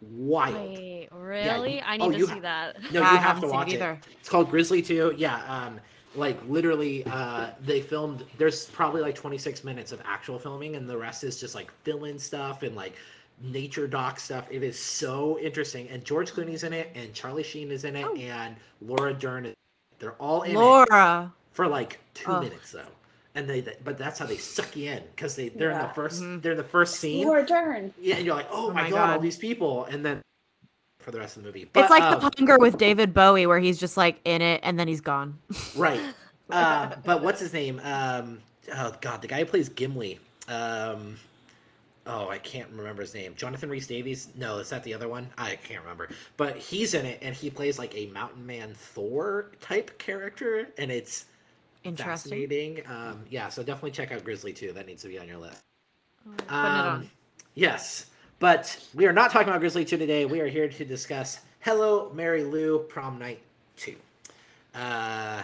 wild. Wait, really? I need oh, to see ha- that. No, you I have haven't to seen it watch it. either. It's called Grizzly 2. Yeah, um, like literally, uh, they filmed. There's probably like 26 minutes of actual filming, and the rest is just like fill-in stuff and like nature doc stuff. It is so interesting, and George Clooney's in it, and Charlie Sheen is in it, Oh. and Laura Dern. They're all in it Laura. for like two Oh. minutes though, and they. But that's how they suck you in because they they're in the 1st Mhm. they're in the first scene. Laura Dern. Yeah, and you're like, oh, Oh my my god, all these people, and then for the rest of the movie. But, It's like um, the hunger with David Bowie, where he's just like in it and then he's gone. Right. Uh, but what's his name? Um, oh God, the guy who plays Gimli. Um, oh, I can't remember his name. Jonathan Rhys Davies. No, is that the other one? I can't remember. But he's in it, and he plays like a mountain man Thor type character, and it's Interesting. Fascinating. Um, yeah, so definitely check out Grizzly too. That needs to be on your list. Putting it Um, on. Yes, but we are not talking about Grizzly 2 today. We are here to discuss Hello, Mary Lou Prom Night 2. Uh,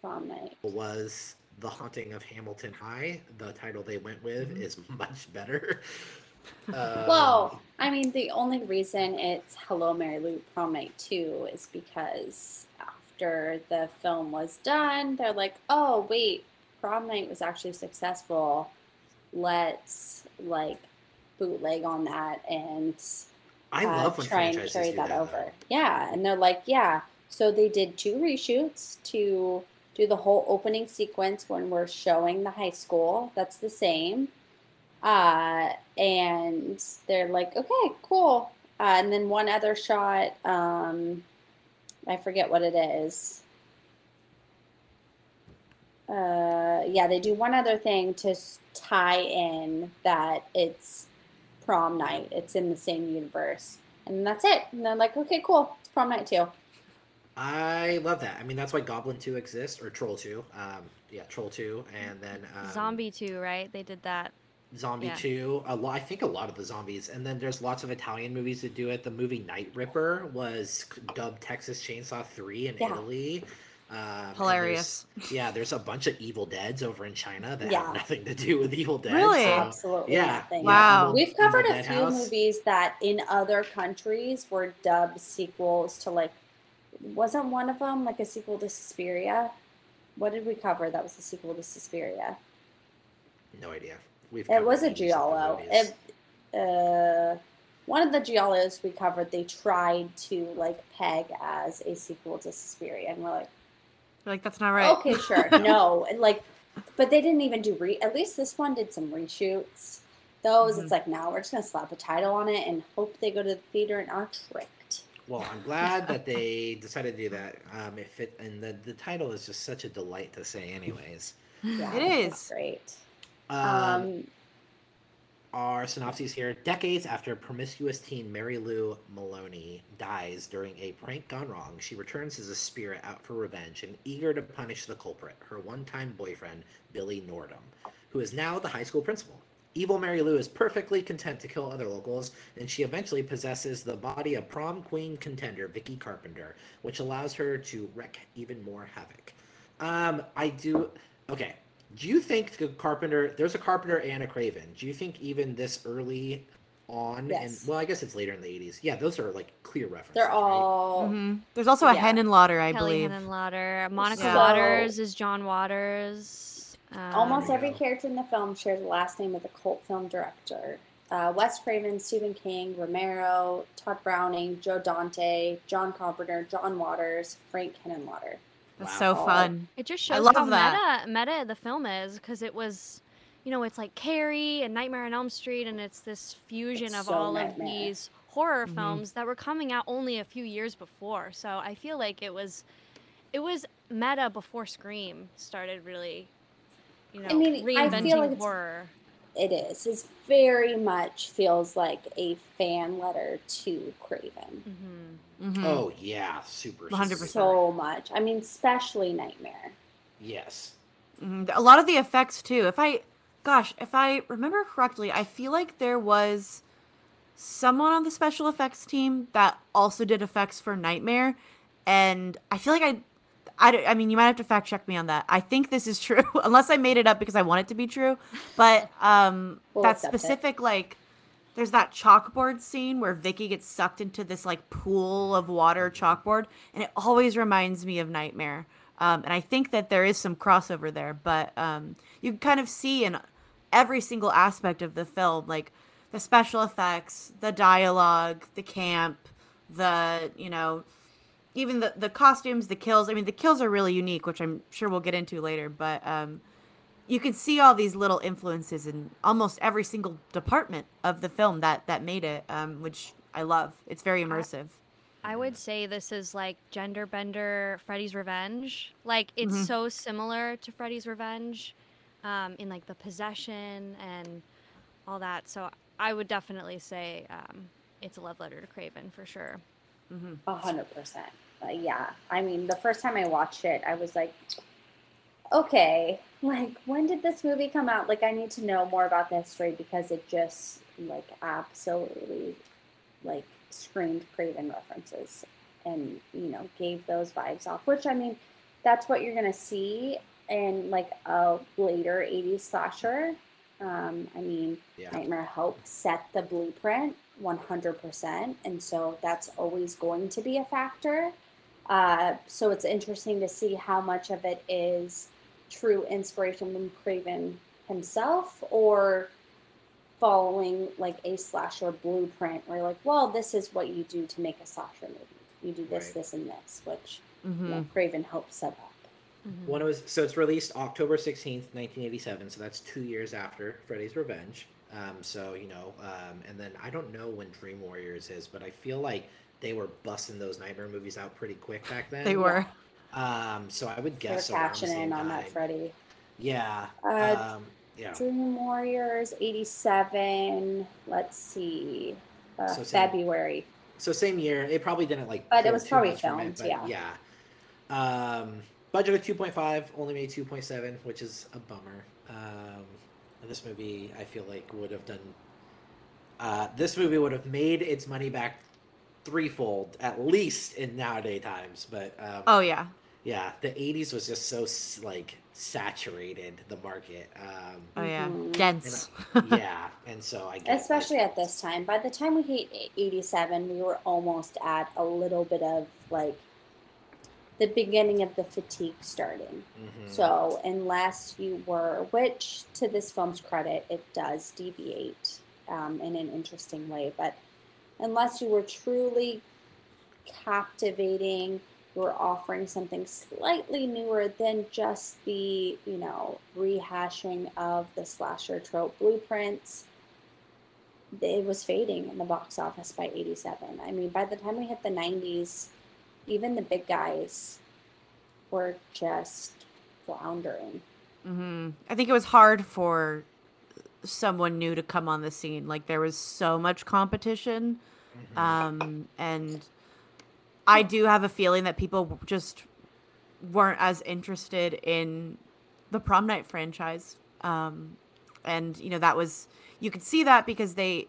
Prom night. was The Haunting of Hamilton High. The title they went with Mm-hmm. is much better. Um, Well, I mean, the only reason it's Hello Mary Lou Prom Night 2 is because after the film was done, they're like, "Oh, wait, prom night was actually successful. Let's like bootleg on that and I uh, love when try and carry that, that, over. though. Yeah, and they're like, yeah. So they did two reshoots to do the whole opening sequence when we're showing the high school. That's the same. Uh, and they're like, okay, cool. Uh, and then one other shot, um, I forget what it is. Uh, yeah, they do one other thing to tie in that it's prom night. It's in the same universe. And that's it. And they're like, okay, cool. It's prom night too. I love that. I mean, that's why Goblin 2 exists, or Troll 2. Um, yeah, Troll 2, and then um, Zombie 2, right? They did that. Zombie Yeah. 2. A lot, I think a lot of the zombies. And then there's lots of Italian movies that do it. The movie Night Ripper was dubbed Texas Chainsaw 3 in Yeah. Italy. Um, and there's- Hilarious. Yeah, there's a bunch of Evil Deads over in China that Yeah. have nothing to do with Evil Dead. Really? so- Absolutely yeah, nothing. Wow. Evil- We've covered a few House. movies that in other countries were dubbed sequels to like, wasn't one of them like a sequel to Suspiria? What did we cover that was a sequel to Suspiria? No idea. We've It was a covered 80 something giallo. It, uh, one of the giallos we covered, they tried to like peg as a sequel to Suspiria, and we're like, You're like that's not right. okay, sure, no, and like, but they didn't even do re. At least this one did some reshoots. Those, Mhm. it's like now we're just gonna slap a title on it and hope they go to the theater and are tricked. Well, I'm glad that they decided to do that. Um, if it and the the title is just such a delight to say, anyways. Yeah, it's great. Um, Um, our synopses here: Decades after promiscuous teen Mary Lou Maloney dies during a prank gone wrong, she returns as a spirit out for revenge and eager to punish the culprit, her one-time boyfriend Billy Nordham, who is now the high school principal. Evil Mary Lou is perfectly content to kill other locals, and she eventually possesses the body of prom queen contender Vicky Carpenter, which allows her to wreak even more havoc. Um, I do. Okay. Do you think the Carpenter? There's a Carpenter and a Craven. Do you think even this early on, Yes. and well, I guess it's later in the '80s. Yeah, those are like clear references. they're right? all Mhm. There's also a Yeah. Henenlotter, I Kelly believe. Henenlotter. Monica So- Waters is John Waters. Um, Almost every character in the film shares the last name of the cult film director. Uh, Wes Craven, Stephen King, Romero, Tod Browning, Joe Dante, John Carpenter, John Waters, Frank Henenlotter. That's Wow. so fun. It just I shows love how that. meta meta the film is because it was, you know, it's like Carrie and Nightmare on Elm Street, and it's this fusion It's of so all Nightmare. of these horror Mhm. films that were coming out only a few years before. So I feel like it was, it was meta before Scream started really, you know, I mean, I reinventing feel like it's- horror. It is. It very much feels like a fan letter to Craven. hmm Mhm. Oh yeah, super. 100%. So much. I mean, especially Nightmare. Yes. Mhm. A lot of the effects too. If I, gosh, if I remember correctly, I feel like there was someone on the special effects team that also did effects for Nightmare, and I feel like I, I, I mean, you might have to fact check me on that. I think this is true, unless I made it up because I want it to be true. But um, We'll that accept it. specific like. There's that chalkboard scene where Vicky gets sucked into this like pool of water chalkboard, and it always reminds me of Nightmare. Um, and I think that there is some crossover there, but um, you kind of see in every single aspect of the film, like the special effects, the dialogue, the camp, the you know, even the the costumes, the kills. I mean, the kills are really unique, which I'm sure we'll get into later. But um, you can see all these little influences in almost every single department of the film that that made it, um, which I love. It's very immersive. I would say this is like Gender Bender Freddy's Revenge. Like it's Mhm. so similar to Freddy's Revenge um, in like the possession and all that. So I would definitely say um, it's a love letter to Craven for sure. hmm A hundred percent. Uh, Yeah. I mean, the first time I watched it, I was like, okay, like when did this movie come out? Like, I need to know more about the history because it just like absolutely like screamed Craven references and you know gave those vibes off. Which I mean, that's what you're gonna see in like a later '80s slasher. Um, I mean, Yeah. Nightmare helped set the blueprint 100%. And so that's always going to be a factor. Uh, so it's interesting to see how much of it is true inspiration from Craven himself or following like a slasher blueprint where you're like, well, this is what you do to make a slasher movie. You do this, Right. this, and this, which hmm you know, Craven helped set up. Mhm. When it was so it's released October sixteenth, nineteen eighty seven. So that's two years after Freddy's Revenge. Um, so you know, um, and then I don't know when Dream Warriors is, but I feel like they were busting those nightmare movies out pretty quick back then. They were. Um, so I would guess They're guess catching in on that time. Freddy. Yeah. Uh, um, yeah. Dream Warriors 87. Let's see. Uh, So same- February. So same year. It probably didn't like. But it was probably much from it, filmed, yeah. Yeah. Um, budget of two point five, only made two point seven, which is a bummer. Um, and this movie, I feel like would have done. Uh, this movie would have made its money back threefold at least in nowadays times, but um, Oh yeah. Yeah, the '80s was just so like saturated the market. Um, Oh yeah. Mhm. Dense. yeah, and so I get, Especially like, at this time. By the time we hit 87, we were almost at a little bit of like the beginning of the fatigue starting. mhm. So, unless you were, which to this film's credit, it does deviate um, in an interesting way, but unless you were truly captivating, you were offering something slightly newer than just the, you know, rehashing of the slasher trope blueprints. It was fading in the box office by 87. I mean, by the time we hit the 90s, even the big guys were just floundering. hmm I think it was hard for someone new to come on the scene. Like there was so much competition, Mhm. um, and I do have a feeling that people just weren't as interested in the prom night franchise. Um, and you know that was you could see that because they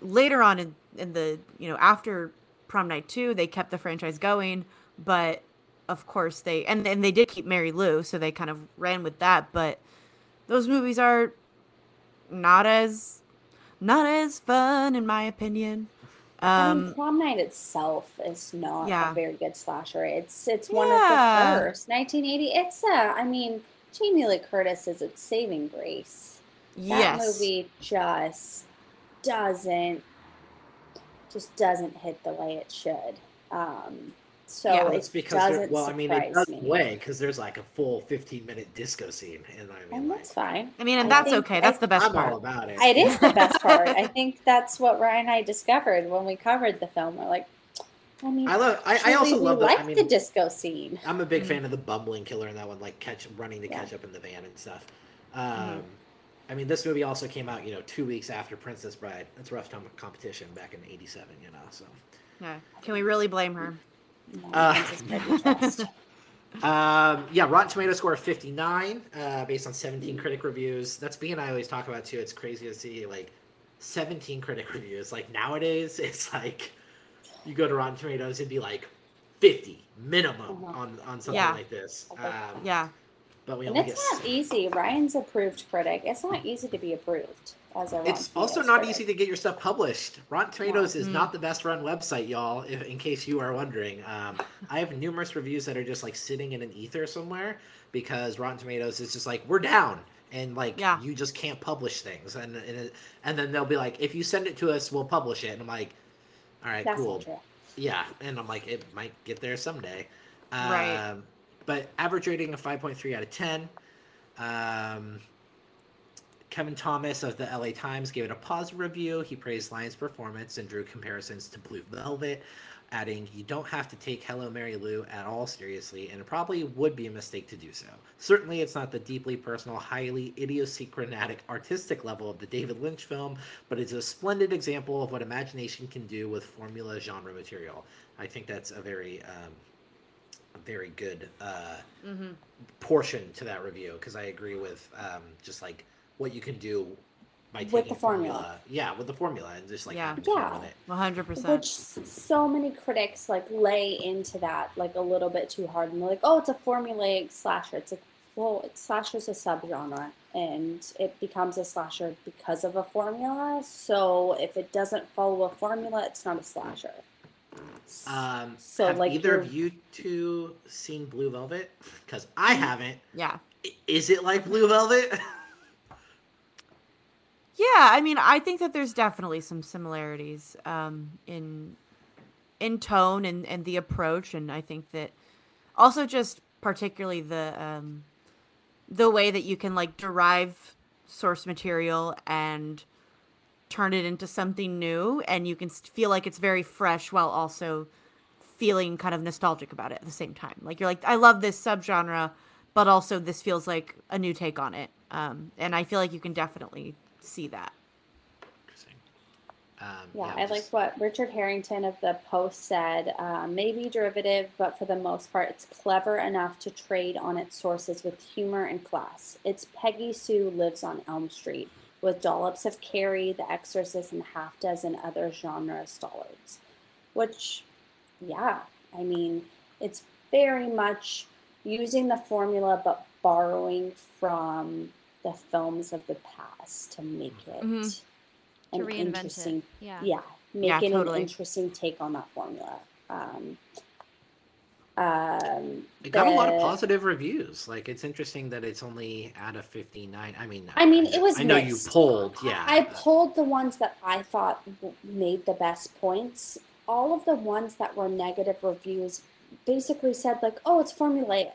later on in, in the you know after prom night two they kept the franchise going. But of course they and, and they did keep mary lou so they kind of ran with that. But those movies are not as not as fun in my opinion I mean, um Prom Night itself is not yeah. a very good slasher. It's it's one Yeah. of the first. 1980. It's a. I mean, Jamie Lee Curtis is its saving grace. That yes movie just doesn't just doesn't hit the way it should. Um, so Yeah. It's because there- doesn't well, I mean, it surprise does me. way because there's like a full 15 minute disco scene, and I mean, and like, that's fine. i mean and I that's think- okay I- that's the best I'm part all about it. It is the best part. I think that's what Ryan and I discovered when we covered the film. We're like, I mean, I love. I, I also we love. The, like I mean, the disco scene. I'm a big Mhm. fan of the bumbling killer in that one, like catch running to Yeah. catch up in the van and stuff. Um, I mean, this movie also came out, you know, two weeks after Princess Bride. That's a rough time competition back in '87, you know. So, yeah can we really blame her No, Uh, Princess Bride we trust. um, yeah, Rotten Tomato score of 59, uh, based on 17 critic reviews. That's being I always talk about too. It's crazy to see like 17 critic reviews. Like nowadays, it's like you go to Rotten Tomatoes, it'd be like 50 minimum Uh-huh. on on something Yeah. like this. Um, yeah but we And only it's get not easy. Ryan's approved critic. It's not easy to be approved as a. It's also not critic. easy to get your stuff published. Rotten Tomatoes is Mm. not the best run website, y'all. If, in case you are wondering, um, I have numerous reviews that are just like sitting in an ether somewhere because Rotten Tomatoes is just like we're down and like Yeah. you just can't publish things, and and, it, and then they'll be like, if you send it to us, we'll publish it, and I'm like, all right, That's cool, yeah, and I'm like, it might get there someday. Right. Um, but average rating of 5.3 out of 10. Um, Kevin Thomas of the LA Times gave it a positive review. He praised Lyon's performance and drew comparisons to Blue Velvet, adding, You don't have to take Hello Mary Lou at all seriously, and it probably would be a mistake to do so. Certainly, it's not the deeply personal, highly idiosyncratic artistic level of the David Lynch film, but it's a splendid example of what imagination can do with formula genre material. I think that's a very, um, very good uh, mm-hmm. portion to that review because I agree with um, just like what you can do by With taking the formula. Yeah, with the formula and just like Yeah. Yeah. 100% Which so many critics like lay into that like a little bit too hard, and they're like, "Oh, it's a formulaic slasher." It's like, well, it's, slasher's a subgenre, and it becomes a slasher because of a formula. So if it doesn't follow a formula, it's not a slasher. Um, So, have like, either you're- of you two seen Blue Velvet? Because I haven't. Yeah. Is it like Blue Velvet? Yeah, I mean, I think that there's definitely some similarities um, in in tone and, and the approach, and I think that also just particularly the um, the way that you can like derive source material and turn it into something new, and you can feel like it's very fresh while also feeling kind of nostalgic about it at the same time. Like you're like, I love this subgenre, but also this feels like a new take on it, um, and I feel like you can definitely see that. Um, Yeah, I'm I like what Richard Harrington of the Post said. Uh, maybe derivative, but for the most part, it's clever enough to trade on its sources with humor and class. It's Peggy Sue lives on Elm Street, with dollops of Carrie, The Exorcist, and a half dozen other genre stalwarts. Which, yeah, I mean, it's very much using the formula but borrowing from the films of the past to make it Mhm. To an reinvent interesting it. Yeah. yeah, Yeah, making totally. an interesting take on that formula. Um, um, It got a lot of positive reviews. Like it's interesting that it's only out of 59. I mean, I mean, it was I know mixed. you pulled, yeah. I pulled the ones that I thought made the best points. All of the ones that were negative reviews basically said like, "Oh, it's formulaic.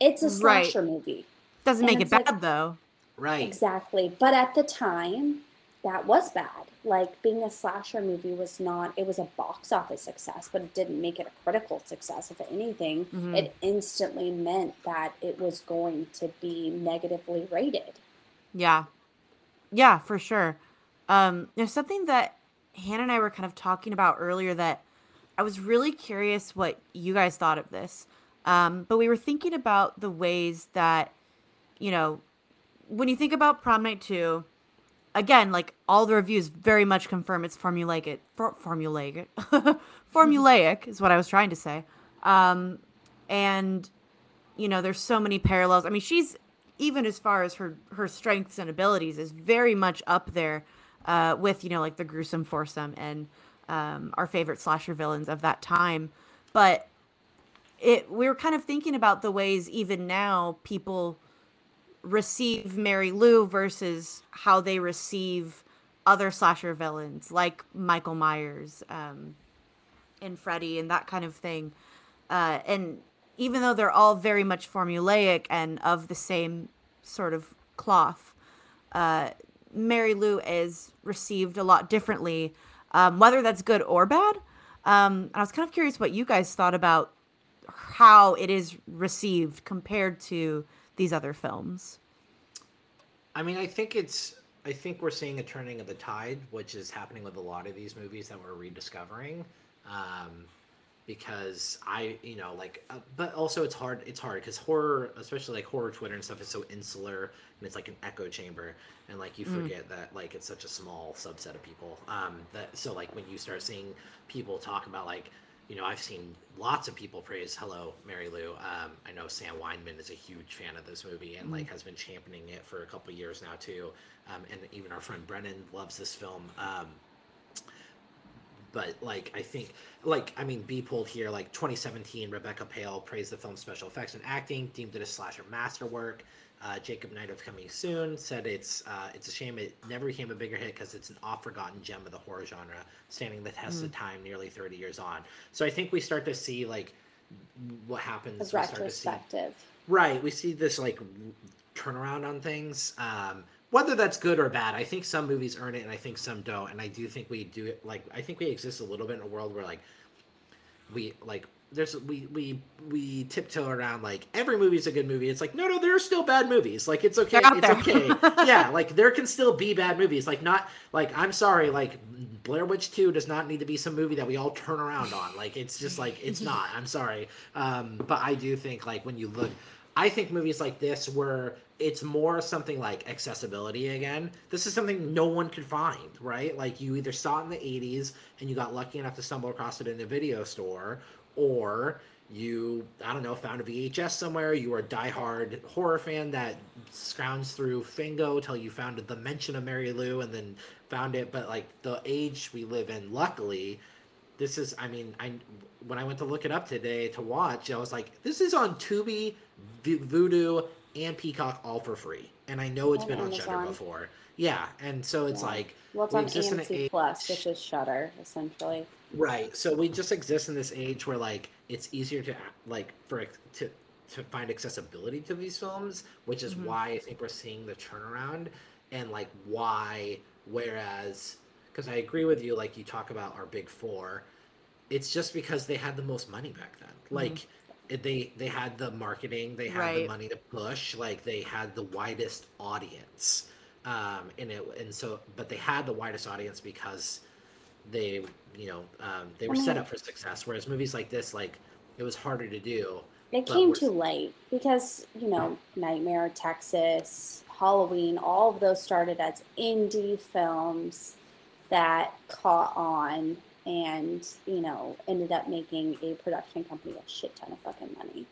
It's a Right. slasher movie." Doesn't And make it it's like- bad though. right. Exactly. But at the time, that was bad. Like being a slasher movie was not, it was a box office success, but it didn't make it a critical success. If anything, Mhm. it instantly meant that it was going to be negatively rated. Yeah. Yeah, for sure. Um, there's something that Hannah and I were kind of talking about earlier that I was really curious what you guys thought of this. Um, but we were thinking about the ways that, you know, when you think about prom night two, again, like all the reviews very much confirm it's formulaic. It for, formulaic. formulaic is what I was trying to say. Um, and you know, there's so many parallels. I mean, she's even as far as her her strengths and abilities is very much up there uh, with you know like the gruesome foursome and um, our favorite slasher villains of that time. But it we were kind of thinking about the ways even now people receive Mary Lou versus how they receive other slasher villains like Michael Myers um, and Freddy and that kind of thing. Uh, and even though they're all very much formulaic and of the same sort of cloth, uh, Mary Lou is received a lot differently, um, whether that's good or bad. Um, I was kind of curious what you guys thought about how it is received compared to these other films. I mean, I think it's. I think we're seeing a turning of the tide, which is happening with a lot of these movies that we're rediscovering. Um, because I, you know, like, uh, but also it's hard. It's hard because horror, especially like horror Twitter and stuff, is so insular and it's like an echo chamber, and like you Mm. forget that like it's such a small subset of people. Um, that so like when you start seeing people talk about like you know, I've seen lots of people praise Hello, Mary Lou. Um, I know Sam Weinman is a huge fan of this movie and like has been championing it for a couple years now too. Um, and even our friend Brennan loves this film. Um, but like I think like I mean B pulled here like 2017 Rebecca Pale praised the film's special effects and acting, deemed it a slasher masterwork. Uh, Jacob Knight of Coming Soon said it's uh, it's a shame it never became a bigger hit because it's an oft forgotten gem of the horror genre, standing the test of time nearly 30 years on. So I think we start to see like what happens. Start see- retrospective. Right. We see this like turnaround on things. Um, whether that's good or bad, I think some movies earn it and I think some don't. And I do think we do it like I think we exist a little bit in a world where like we like there's we we we tiptoe around like every movie's a good movie. It's like no no there are still bad movies. Like it's okay it's okay. yeah, like there can still be bad movies. Like not like I'm sorry like Blair Witch 2 does not need to be some movie that we all turn around on. Like it's just like it's not. I'm sorry. Um but I do think like when you look I think movies like this where it's more something like accessibility again. This is something no one could find, right? Like you either saw it in the 80s and you got lucky enough to stumble across it in a video store, or you, I don't know, found a VHS somewhere. You were a diehard horror fan that scrounged through Fango till you found the mention of Mary Lou and then found it. But like the age we live in, luckily, this is. I mean, I when I went to look it up today to watch, I was like, this is on Tubi, V- Vudu, and Peacock all for free, and I know it's On been on Shudder before. Yeah, and so it's Yeah. like Well, it's we on AMC Plus, which is Shudder, essentially. Right. So we just exist in this age where like it's easier to like for to to find accessibility to these films, which is Mhm. why I think we're seeing the turnaround and like why whereas because I agree with you like you talk about our big 4, it's just because they had the most money back then. Like they they had the marketing, they had the money to push, like they had the widest audience. Um and it and so but they had the widest audience because they you know um, they were set up for success whereas movies like this like it was harder to do It came too late because, you know, Nightmare, Texas, Halloween, all of those started as indie films that caught on and, you know, ended up making a production company a shit ton of fucking money.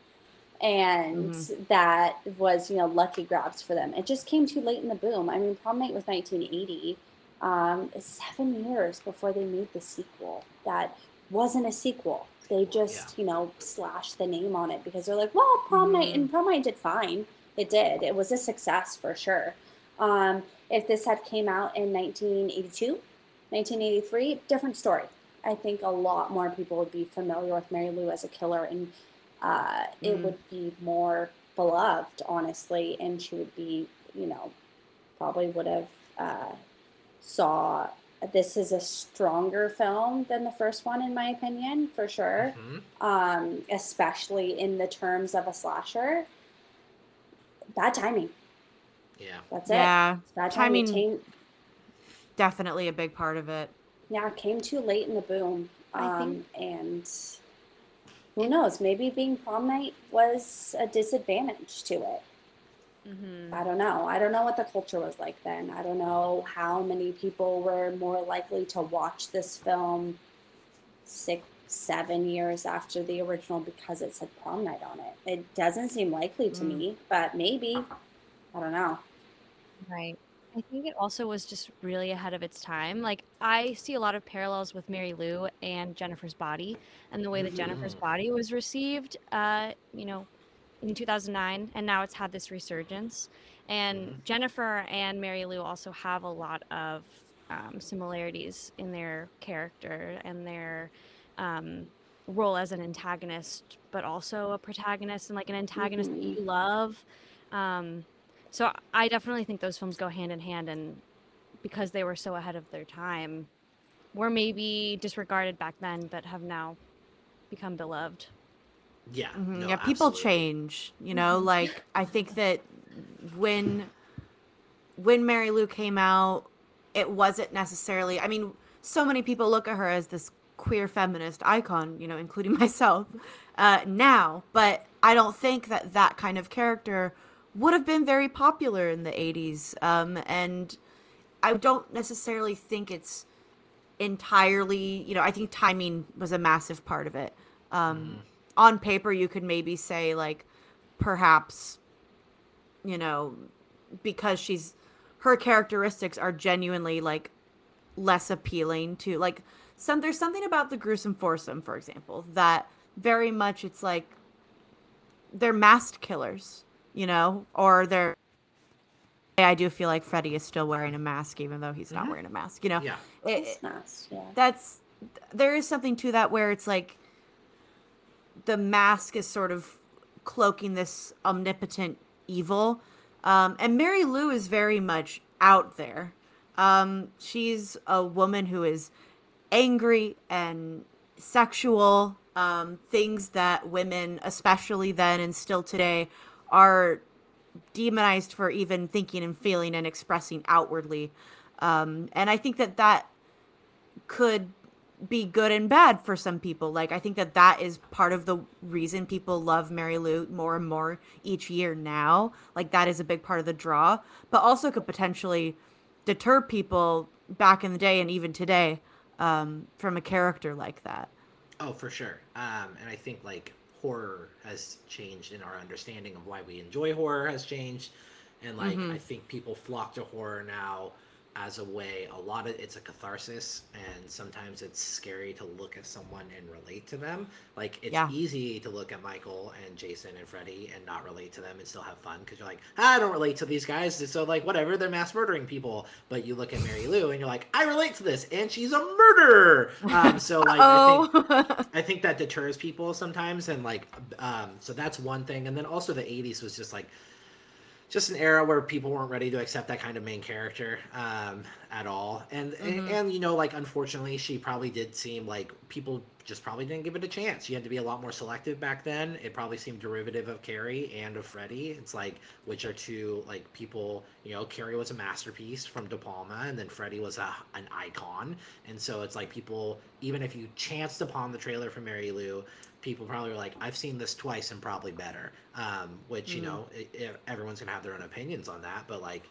And that was, you know, lucky grabs for them. It just came too late in the boom. I mean, Prom Night was 1980. Um, seven years before they made the sequel. That wasn't a sequel. They just, you know, slashed the name on it because they're like, well, Prom Night and Prom Night did fine. It did. It was a success for sure. Um, if this had came out in 1982, 1983, different story. I think a lot more people would be familiar with Mary Lou as a killer, and uh, it Mhm. would be more beloved, honestly, and she would be, you know, probably would have uh, saw this is a stronger film than the first one, in my opinion, for sure. Mhm. Um, especially in the terms of a slasher. Bad timing. yeah That's it. Yeah, It's Bad timing. timing- Came, definitely a big part of it. yeah, it came too late in the boom. I Um, and who knows? Maybe being prom night was a disadvantage to it. Mm-hmm. I don't know. I don't know what the culture was like then. I don't know how many people were more likely to watch this film six, seven years after the original because it said prom night on it. It doesn't seem likely to Mm. me, but maybe. I don't know. Right. I think it also was just really ahead of its time. Like I see a lot of parallels with Mary Lou and Jennifer's Body and the way that Jennifer's Mhm. Body was received uh, you know, in 2009 and now it's had this resurgence. And Mhm. Jennifer and Mary Lou also have a lot of um, similarities in their character and their um, role as an antagonist, but also a protagonist and like an antagonist that you love. Um, so I definitely think those films go hand in hand, and because they were so ahead of their time, were maybe disregarded back then, but have now become beloved. Yeah Mhm, no, yeah, people absolutely. change. You know, like I think that when when Mary Lou came out, it wasn't necessarily. I mean, so many people look at her as this queer feminist icon, you know, including myself uh, now. But I don't think that that kind of character would have been very popular in the '80s, um, and I don't necessarily think it's entirely. You know, I think timing was a massive part of it. Um, On paper, you could maybe say like, perhaps, you know, because she's her characteristics are genuinely like less appealing to like some there's something about the gruesome foursome for example that very much it's like they're masked killers you know or they're i do feel like freddy is still wearing a mask even though he's not wearing a mask you know yeah It- It's nice. Yeah. that's there is something to that where it's like the mask is sort of cloaking this omnipotent evil. Um, and mary lou is very much out there. Um, she's a woman who is angry and sexual. Um, things that women especially then and still today are demonized for even thinking and feeling and expressing outwardly. Um, and i think that that could be good and bad for some people. Like I think that that is part of the reason people love Mary Lou more and more each year now. Like that is a big part of the draw, but also could potentially deter people back in the day and even today um, from a character like that. oh for sure um and i think like horror has changed in our understanding of why we enjoy horror has changed and like Mhm. i think people flock to horror now as a way a lot of it's a catharsis and sometimes it's scary to look at someone and relate to them. Like it's Yeah. easy to look at michael and jason and freddy and not relate to them and still have fun because you're like "Ah, i don't relate to these guys. So like whatever they're mass murdering people. But you look at mary lou and you're like i relate to this and she's a murderer. Um, so like i think oh, I think that deters people sometimes, and like, um, so that's one thing. And then also the '80s was just like, just an era where people weren't ready to accept that kind of main character um, at all. And, and Mhm. and you know, like, unfortunately, she probably did seem like people just probably didn't give it a chance. You had to be a lot more selective back then. It probably seemed derivative of Carrie and of Freddie. It's like, which are two like people. You know, Carrie was a masterpiece from De Palma, and then Freddie was a, an icon. And so it's like people, even if you chanced upon the trailer for Mary Lou, people probably were like, I've seen this twice and probably better. Um, which, you Mm. know, i i everyone's going to have their own opinions on that. But like,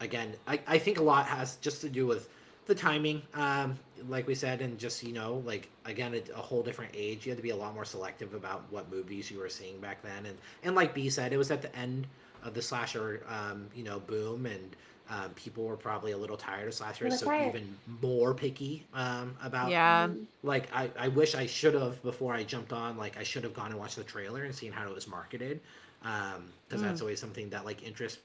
again, I, I think a lot has just to do with the timing, um, like we said, and just, you know, like, again, a, a whole different age. You had to be a lot more selective about what movies you were seeing back then. And, and like B said, it was at the end of the slasher, um, you know, boom. And, um, people were probably a little tired of slashers, Well, so tired. even more picky um, about yeah. like I, I wish I should have before I jumped on like I should have gone and watched the trailer and seen how it was marketed. Um because that's always something that like interests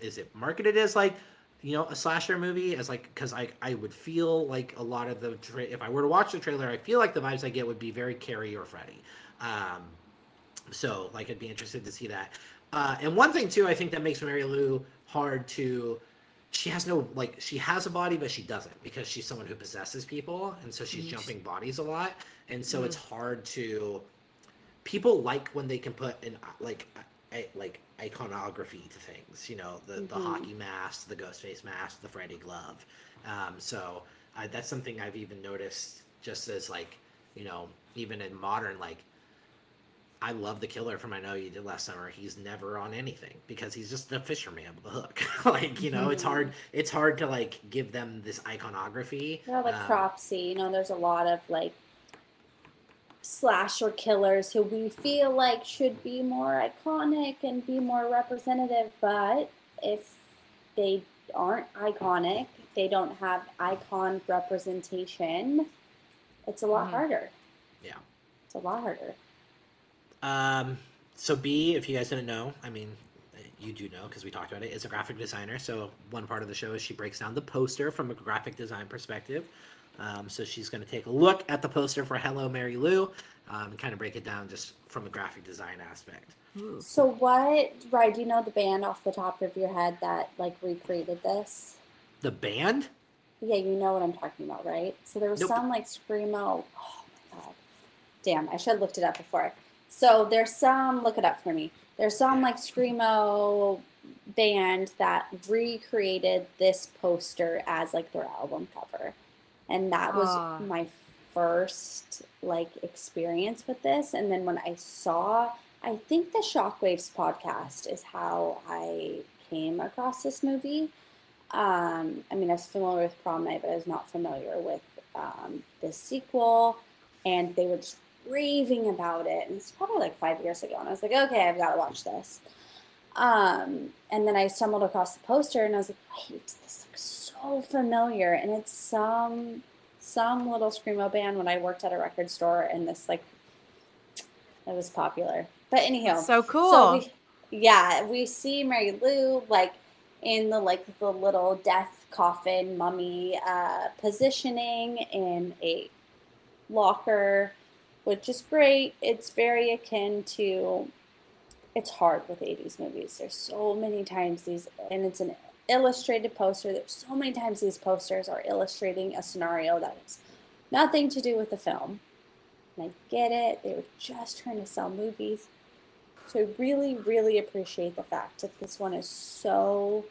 is it marketed as like you know a slasher movie? As like because I I would feel like a lot of the tra- if I were to watch the trailer I feel like the vibes I get would be very Carrie or Freddy. Um so like I'd be interested to see that. Uh and one thing too I think that makes Mary Lou hard to she has no like she has a body but she doesn't because she's someone who possesses people and so she's Mhm. jumping bodies a lot and so Mhm. it's hard to people like when they can put an like a, like iconography to things you know the the Mhm. hockey mask the ghost face mask the freddy glove um, so I, that's something i've even noticed just as like you know even in modern like I love the killer from I Know You Did Last Summer. He's never on anything because he's just a fisherman with a hook. like you know, it's hard. It's hard to like give them this iconography. Yeah, like um, Cropsy. You know, there's a lot of like slasher killers who we feel like should be more iconic and be more representative, but if they aren't iconic, they don't have icon representation, it's a lot Mhm. harder. Yeah. It's a lot harder. Um, so B, if you guys didn't know, I mean, you do know because we talked about it, is a graphic designer. So one part of the show is she breaks down the poster from a graphic design perspective. Um, so she's going to take a look at the poster for Hello Mary Lou um, and kind of break it down just from a graphic design aspect. So what, right, do you know the band off the top of your head that like recreated this? The band? Yeah, you know what I'm talking about, right? So there was Nope. some like screamo. Oh my god, damn! I should have looked it up before. So there's some. Look it up for me. There's some like screamo band that recreated this poster as like their album cover, and that was Ah. my first like experience with this. And then when I saw, I think the Shockwaves podcast is how I came across this movie. Um, I mean, I was familiar with Prom Night, but I was not familiar with um, this sequel. And they were just raving about it. And it's probably like five years ago. And I was like, okay, I've got to watch this. Um, and then I stumbled across the poster and I was like, wait, this looks so familiar. And it's some some little screamo band when I worked at a record store, and this like it was popular. But anyhow, So cool. so we, yeah, we see Mary Lou like in the like the little death coffin mummy uh, positioning in a locker, which is great. It's very akin to. It's hard with '80s movies. There's so many times these, and it's an illustrated poster. There's so many times these posters are illustrating a scenario that has nothing to do with the film. And I get it. They were just trying to sell movies. So I really, really appreciate the fact that this one is so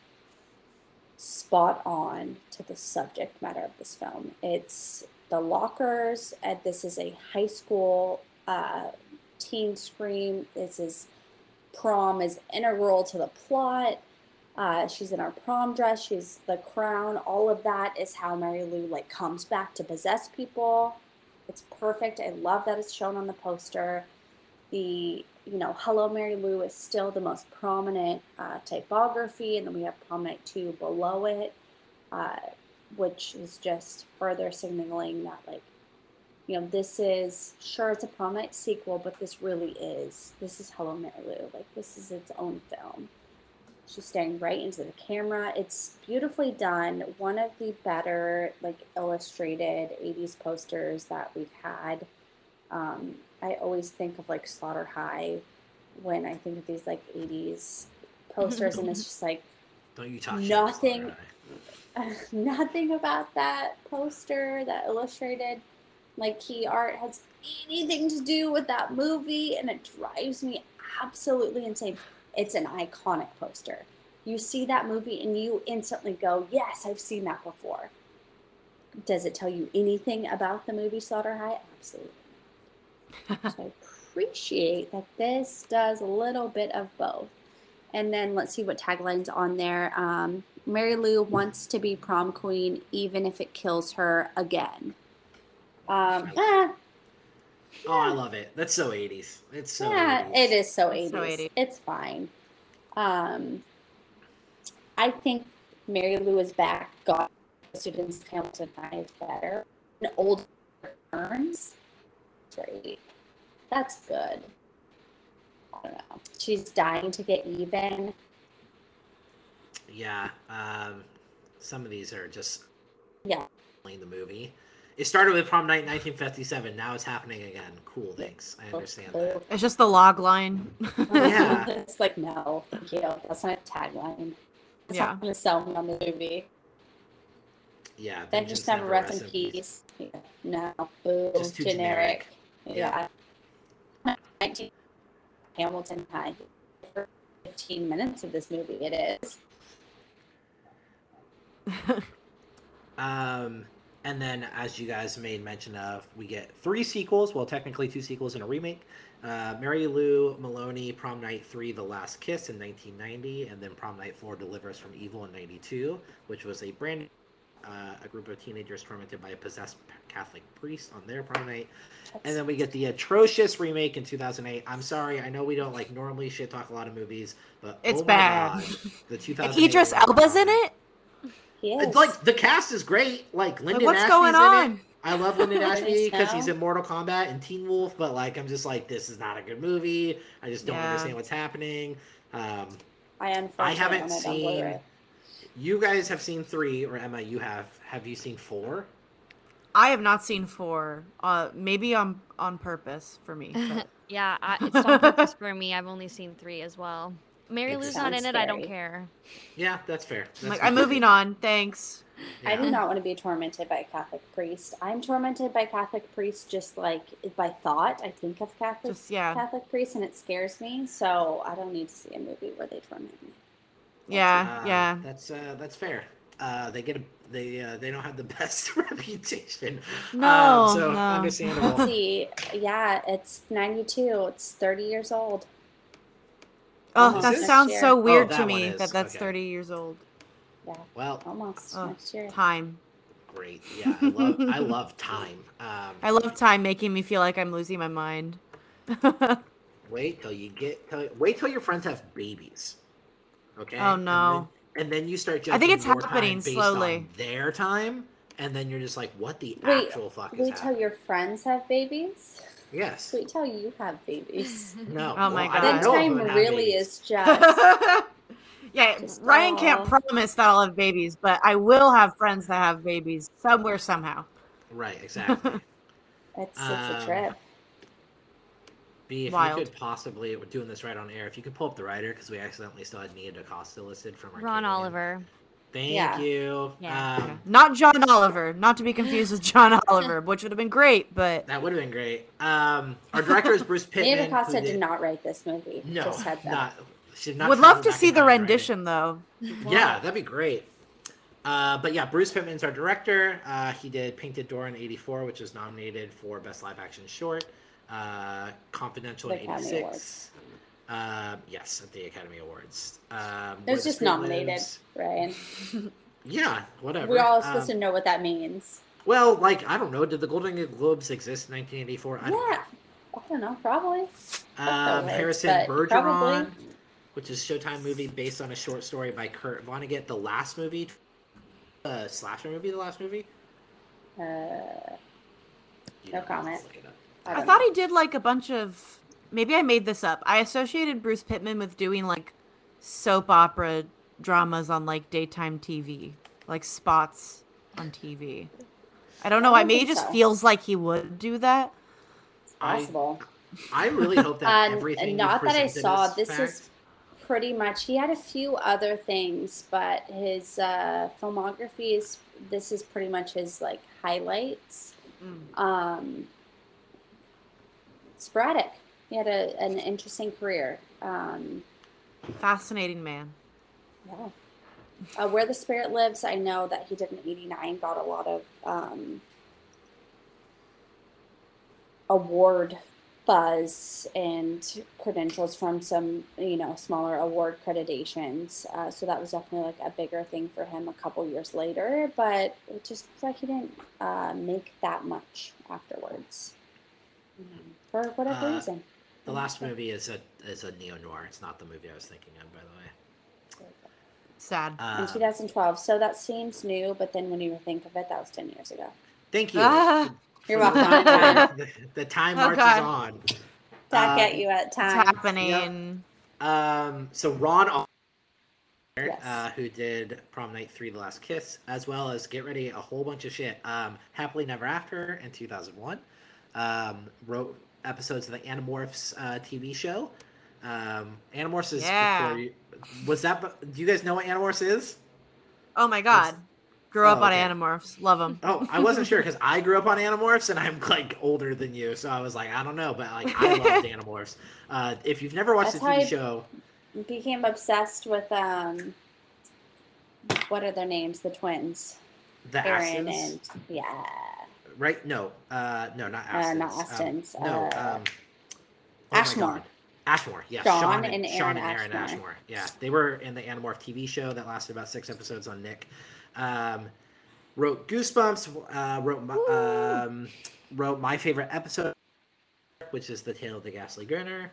spot on to the subject matter of this film. It's the lockers, and this is a high school uh, teen scream. This is prom is integral to the plot. Uh, she's in her prom dress. She's the crown. All of that is how Mary Lou like comes back to possess people. It's perfect. I love that it's shown on the poster. The you know Hello Mary Lou is still the most prominent uh, typography, and then we have Prom Night two below it. uh, which is just further signaling that like you know this is sure it's a prom night sequel but this really is this is hello mary lou. Like this is its own film. She's staring right into the camera. It's beautifully done. One of the better like illustrated 80s posters that we've had. Um, i always think of like slaughter high when i think of these like 80s posters and it's just like Don't you talk Nothing- nothing about that poster, that illustrated like key art has anything to do with that movie and it drives me absolutely insane. It's an iconic poster. You see that movie and you instantly go, Yes, I've seen that before. Does it tell you anything about the movie Slaughter High? Absolutely. so I appreciate that this does a little bit of both. And then let's see what tagline's on there. Um, Mary Lou wants to be prom queen even if it kills her again. Um, ah, Oh, I love it. That's so 80s. It's so yeah, 80s. it is so It's 80s. so 80s. It's fine. Um, I think Mary Lou is back. God, students Hamilton High is better. And old returns. Great. That's good. I don't know. She's dying to get even. Yeah. Um, some of these are just Yeah. in the movie. It started with prom night in 1957. Now it's happening again. Cool. Thanks. I understand that. It's just the log line. Yeah. it's like, no, thank you. That's not a tagline. It's Yeah. not going to sell me on the movie. Yeah. Then just have a rest in peace. Yeah. No, boo, Just too generic. generic. Yeah. 19 Hamilton High. 15 minutes of this movie, it is. Um, and then, as you guys made mention of, we get three sequels. Well, technically two sequels and a remake. Uh, Mary Lou Maloney, Prom Night 3, The Last Kiss in 1990, and then Prom Night 4, Deliver Us from Evil in 92, which was a brand uh, a group of teenagers tormented by a possessed Catholic priest on their prom night. And then we get the atrocious remake in 2008. I'm sorry, I know we don't like normally shit talk a lot of movies, but It's oh bad. God, the 2008 Idris Elba's in it. He is. Like the cast is great. Like Linden what's Ashby's going in on? it. I love Linden Ashby because he's in Mortal Kombat and Teen Wolf, but like I'm just like this is not a good movie. I just don't Yeah. understand what's happening. Um, I unfortunately I haven't own seen. You guys have seen three, or Emma, you have. Have you seen four? I have not seen four. Uh, maybe I'm on on purpose for me. Yeah, I, it's on purpose for me. I've only seen three as well. Mary Lou's not in sounds it. I don't care. Yeah, that's fair. That's I'm like, I'm moving on. Thanks. I do not want to be tormented by a Catholic priest. I'm tormented by Catholic priests just like by thought. I think of Catholic Just yeah, Catholic priests and it scares me. So I don't need to see a movie where they torment me. yeah, Uh, yeah. That's uh, that's fair. Uh, they get a they uh, they don't have the best reputation. No, um, so no. understandable. Let's see, yeah, it's 92. It's 30 years old. Oh, that sounds year. so weird Oh, that to me that that's okay. 30 years old. Yeah, Well, almost Oh, next year. Time. great. Yeah, I love I love time. Um, I love time making me feel like I'm losing my mind. Wait till you get. Till, wait till your friends have babies. Okay. Oh, And no. then, and then you start judging. I think it's your happening slowly. their time, and then you're just like, "What the Wait, actual fuck is Wait till happening?" your friends have babies. Yes. Wait till you have babies. No. Oh my well, God. then time who would have really is just. yeah, Just Ryan can't promise that I'll have babies, but I will have friends that have babies somewhere somehow. Right. Exactly. It's, it's Um, a trip. B, if Wild. you could possibly, we're doing this right on air. If you could pull up the writer, because we accidentally still had Nia DaCosta listed from our Ron Canadian- Oliver. Thank Yeah. you. Yeah. Um, Not John Oliver, not to be confused with John Oliver, which would have been great, but That would have been great. Um, our director is Bruce Pittman. Nia who DaCosta did not write this movie. No, just heads not. She did not would love to see the time, right? rendition though. Yeah, that'd be great. Uh, but yeah, Bruce Pittman's our director. Uh, he did Painted Door in '84, which was nominated for Best Live Action Short. Uh, Confidential The in '86. Uh, yes, at the Academy Awards. Um, It was just nominated, Lives. Ryan. Yeah, whatever. We're all Um, supposed to know what that means. Well, like I don't know. Did the Golden Globes exist in 1984? I don't Yeah. I don't know, probably. Um, words, Harrison Bergeron, probably. which is Showtime movie based on a short story by Kurt Vonnegut. The last movie, uh, slasher movie? The last movie? Uh, No know, comment. look it up. I, I thought know. he did like a bunch of. Maybe I made this up. I associated Bruce Pittman with doing like soap opera dramas on like daytime TV, like spots on TV. I don't know I why. don't Maybe it just so. feels like he would do that. I- possible. I really hope that Um, everything. and not that I saw. is This fact. is pretty much. He had a few other things, but his uh, filmography is. This is pretty much his like highlights. Um, sporadic. He had a, an interesting career. Um, Fascinating man. yeah. Uh, Where the Spirit Lives, I know that he did in '89, got a lot of um, award buzz and credentials from some, you know, smaller award accreditations. Uh, so that was definitely like a bigger thing for him a couple years later. But it just looks like he didn't uh, make that much afterwards for whatever Uh, reason. The last movie is a is a neo noir. It's not the movie I was thinking of, by the way. Sad. Um, in 2012. So that seems new, but then when you think of it, that was 10 years ago. thank you. Ah. You're For the welcome. time- the, the time Oh, marches God. on. Back Um, at you at It's time. happening. Um, so Ron, Al- Yes. uh, who did Prom Night Three: The Last Kiss, as well as get ready a whole bunch of shit. Um, Happily Never After in 2001. Um, wrote episodes of the Animorphs uh, TV show. Um, Animorphs is Yeah. before you, was that? Do you guys know what Animorphs is? Oh my god. Grew up Oh, on okay. Animorphs. Love them. Oh, I wasn't sure because I grew up on Animorphs and I'm like older than you, so I was like, I don't know, but like I loved Animorphs. Uh, if you've never watched That's the TV show, Became obsessed with, um, what are their names? The twins. the Aaron Astons, and, yeah. Right? No, uh, no, not Uh, Astons. not Um, no, uh, um, oh Ashmore. Ashmore, yeah. Shawn and, and Shawn and Aaron Ashmore. Ashmore. Yeah, they were in the Animorph TV show that lasted about six episodes on Nick. Um, wrote Goosebumps. Uh, wrote my, um, wrote my favorite episode, which is the Tale of the Ghastly Grinner.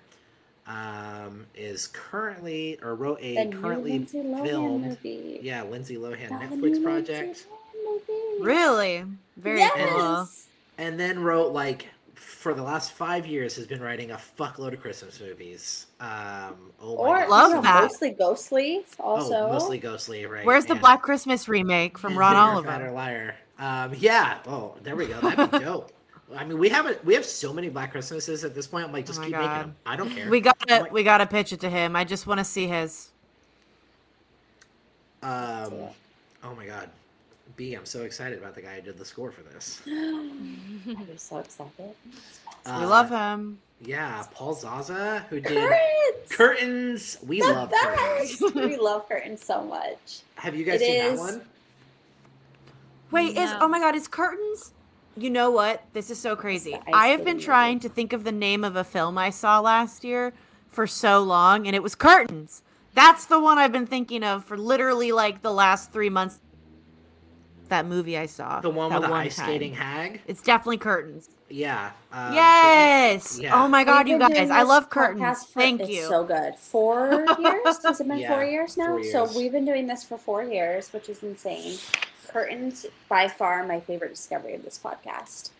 Um, is currently or wrote a The currently Lohan filmed movie. yeah Lindsay Lohan Netflix project. Lindsay Lohan movie. Really? Very cool. Yes. and then wrote like for the last five years has been writing a fuckload of Christmas movies. Um, oh my Or God. Love that. mostly ghostly. Also, Oh, mostly ghostly, right? Where's the Black Christmas remake from and Ron Bigger, Fatter Oliver? Liar. Um, yeah. Oh, there we go. That'd be dope. I mean, we haven't. We have so many Black Christmases at this point. I'm like, just Oh my keep making them. I don't care. We gotta Like- we gotta pitch it to him. I just want to see his. Um, oh my god, B, I'm so excited about the guy who did the score for this. I'm so excited. we Uh, love him. Yeah, Paul Zaza, who did Curtains. Curtains. We The love Curtains. we love curtains so much. Have you guys It seen is- that one? Wait, is oh my god, is curtains? You know what? This is so crazy. I have skating been movie. trying to think of the name of a film I saw last year for so long, and it was Curtains. That's the one I've been thinking of for literally like the last three months. That movie I saw. The one with the one ice time. skating hag. It's definitely Curtains. Yeah. Um, yes. yeah. Oh my god, We've you guys! I love Curtains. for- Thank it's you. So good. Four years? Has it been Yeah, four years now? four So we've been doing this for four years, which is insane. Curtains, by far, my favorite discovery of this podcast.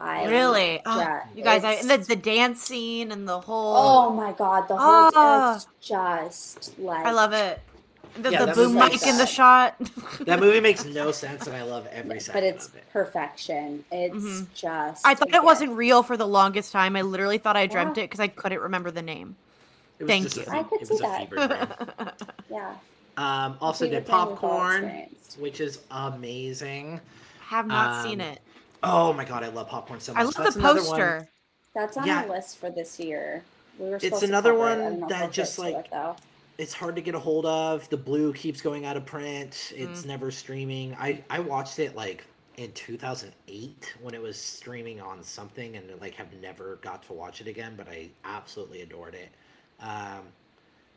I really? Oh, yeah, you guys, I, and the, the dance scene and the whole. Oh my god, the whole it's just like I love it. The, Yeah, the boom mic like in the shot. That movie makes no sense, and I love every second but it's of it. perfection. It's Mhm. just I thought yeah. it wasn't real for the longest time. I literally thought I dreamt Yeah. it because I couldn't remember the name. It was Thank a you. fe- I could see that. Yeah. Um, also Fever did dream we've all popcorn, which is amazing. Have not seen Um, it. Oh my god, I love popcorn so much. I love That's the another one- poster. That's on Yeah. our list for this year. We were It's supposed to another cover it. I one don't know if that just, like, it, though. It's hard to get a hold of. The blue keeps going out of print. Mm. It's never streaming. I I watched it like in 2008 when it was streaming on something, and like have never got to watch it again. But I absolutely adored it. Um,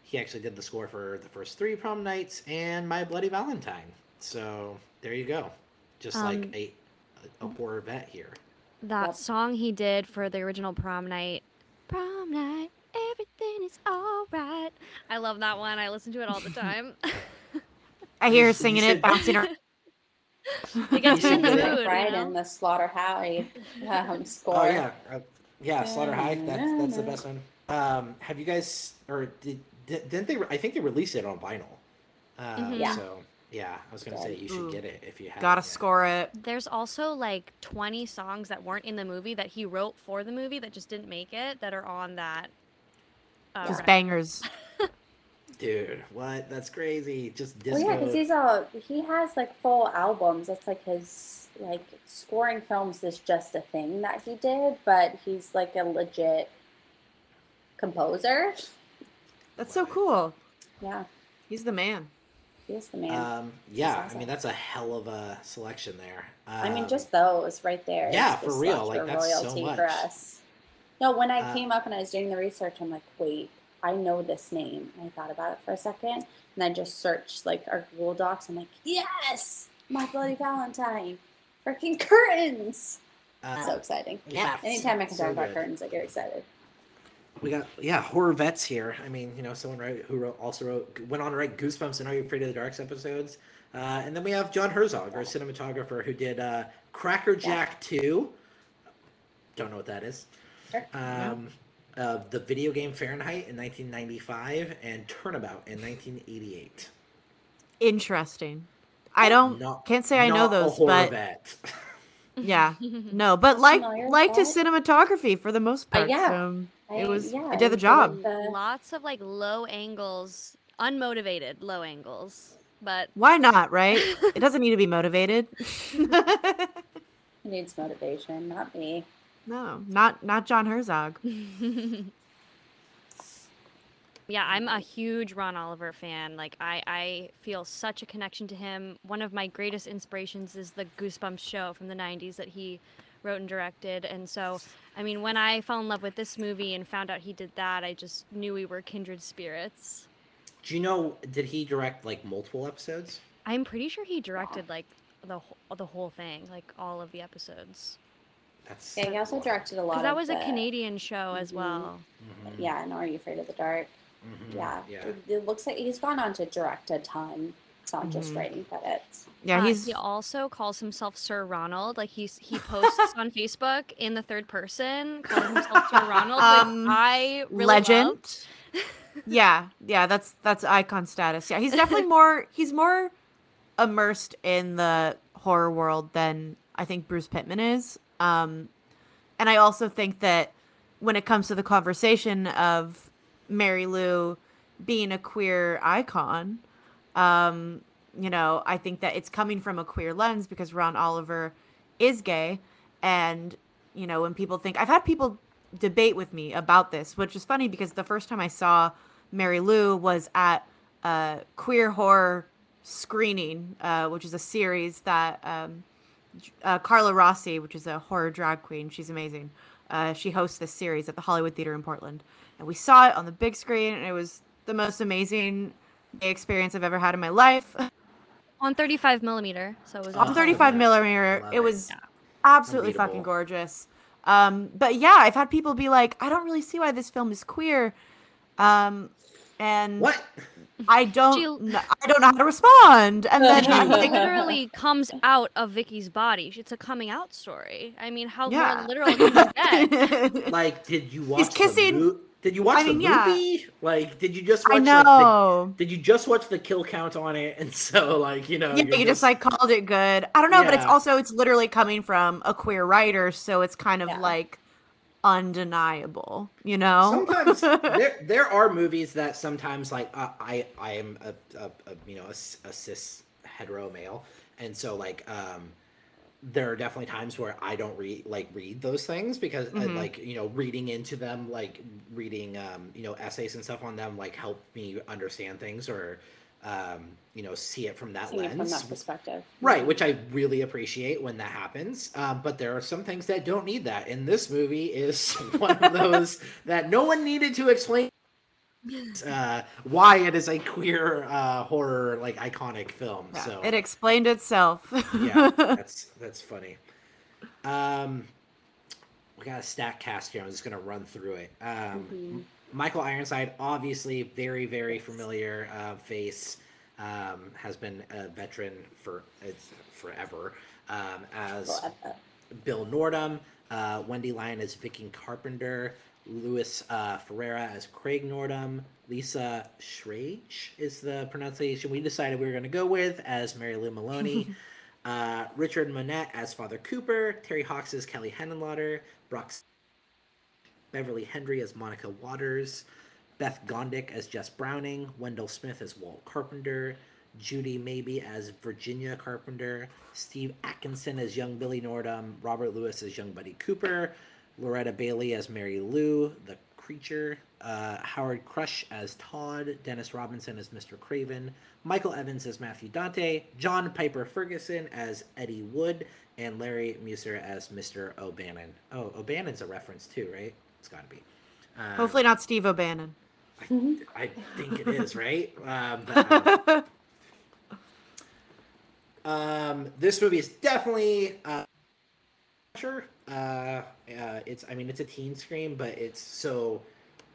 he actually did the score for the first three prom nights and My Bloody Valentine. So there you go. Just like Um, a a horror vet here. That Yep. song he did for the original prom night. Prom night, everything is alright. I love that one. I listen to it all the time. I hear her singing it, bouncing around. It gets you you in the should get you right know? in the Slaughter High um, score. Oh yeah, uh, yeah. Slaughter High. That's that's the best one. Um, have you guys or did, did didn't they? re- I think they released it on vinyl. Um, Mhm. Yeah. So yeah, I was gonna say you should Ooh. get it if you have. Gotta score it. There's also like 20 songs that weren't in the movie that he wrote for the movie that just didn't make it that are on that. Just record. bangers. Dude, what? That's crazy. Just Well, yeah, because he's a he has like full albums. That's like his like scoring films is just a thing that he did, but he's like a legit composer. That's so cool. Yeah, He's the man. he's the man. um, yeah, I mean that's a hell of a selection there. I mean, Um, just those right there. yeah, for real, like, a that's so royalty much. for us. No, when I Uh, came up and I was doing the research, I'm like, wait, I know this name. And I thought about it for a second, and I just searched like our Google Docs. I'm like, yes, My Bloody Valentine, freaking curtains. uh, so exciting. yeah, Anytime I can so talk about curtains, I get excited. We got yeah horror vets here. I mean, you know, someone who wrote, also wrote went on to write Goosebumps and Are You Afraid of the Darks episodes. Uh, and then we have John Herzog, our cinematographer, who did uh, Cracker Jack Two. Don't know what that is. Sure. Um, uh, the video game Fahrenheit in 1995 and Turnabout in 1988. Interesting. I don't Not- can't say I know those, but vet. yeah, no, but like like with liked his that. cinematography for the most Uh, part. yeah. so it was yeah, it did the job. the- Lots of like low angles, unmotivated low angles. But Why not, right? it doesn't need to be motivated. He needs motivation, not me. No, not not John Herzog. yeah, I'm a huge Ron Oliver fan. Like I, I feel such a connection to him. One of my greatest inspirations is the Goosebumps show from the 90s that he wrote and directed. And so, I mean, when I fell in love with this movie and found out he did that, I just knew we were kindred spirits. Do you know? Did he direct like multiple episodes? I'm pretty sure he directed like the wh- the whole thing, like all of the episodes. That's Yeah, he also directed a lot. Because that of was a Canadian show as Mhm. well. Mhm, Yeah, and Are You Afraid of the Dark? mhm, Yeah, yeah. It, it looks like he's gone on to direct a ton. It's not just Mhm. writing credits. Yeah, Uh, he's he also calls himself Sir Ronald. Like he's he posts on Facebook in the third person, calling himself Sir Ronald. Um, which I really legend. yeah, yeah, that's that's icon status. Yeah, he's definitely more he's more immersed in the horror world than I think Bruce Pittman is. Um and I also think that when it comes to the conversation of Mary Lou being a queer icon, um, you know, I think that it's coming from a queer lens because Ron Oliver is gay. And, you know, when people think, I've had people debate with me about this, which is funny because the first time I saw Mary Lou was at a queer horror screening, uh, which is a series that um, uh, Carla Rossi, which is a horror drag queen, she's amazing. Uh, she hosts this series at the Hollywood Theater in Portland, and we saw it on the big screen, and it was the most amazing gay experience I've ever had in my life. On 35 millimeter, so it was on 35 yeah. millimeter, it it. was Yeah. absolutely fucking gorgeous. Um, but yeah, I've had people be like, I don't really see why this film is queer. Um, and What? I don't, She- kn- I don't know how to respond. And then She I'm like, literally comes out of Vicky's body. It's a coming out story. I mean, how Yeah. more literal can you get? Like, did you watch? He's kissing- The mo- did you watch I mean, the yeah. movie? Like, did you just watch? I Like, know. the, did you just watch the kill count on it? And so, like, you know, yeah, you're you just like called it good. I don't know, but it's also it's literally coming from a queer writer, so it's kind of Yeah. like undeniable, you know? sometimes there there are movies that sometimes like uh, I I am a, a, a you know a cis hetero male, and so like um there are definitely times where I don't read like read those things because uh, Mhm. like you know reading into them like reading um you know essays and stuff on them like help me understand things or um you know see it from that Seeing lens from that perspective. Right, which I really appreciate when that happens. Um, but there are some things that don't need that. And this movie is one of those that no one needed to explain uh, why it is a queer uh, horror, like iconic film. Yeah, so it explained itself. yeah, that's that's funny. Um, we got a stack cast here. I'm just gonna run through it. Um, Mhm. Michael Ironside, obviously very very familiar uh, face. um, has been a veteran for it's forever um, as Forever. Bill Nordham, uh, Wendy Lyon as Vicky Carpenter, Louis uh, Ferreira as Craig Nordham, Lisa Schrage is the pronunciation we decided we were going to go with as Mary Lou Maloney, uh, Richard Monette as Father Cooper, Terri Hawkes as Kelly Henenlotter, Brock Beverly Hendry as Monica Waters, Beth Gondek as Jess Browning, Wendell Smith as Walt Carpenter, Judy Maybe as Virginia Carpenter, Steve Atkinson as young Billy Nordham, Robert Lewis as young Buddy Cooper, Loretta Bailey as Mary Lou, the creature, uh, Howard Crush as Todd, Dennis Robinson as Mr. Craven, Michael Evans as Matthew Dante, John Pyper-Ferguson as Eddie Wood, and Larry Musser as Mr. O'Bannon. Oh, O'Bannon's a reference too, right? It's got to be. Um, Hopefully not Steve O'Bannon. I, I think it is, right? Um, but, um, um, this movie is definitely uh, sure. Uh, uh, it's I mean it's a teen scream, but it's so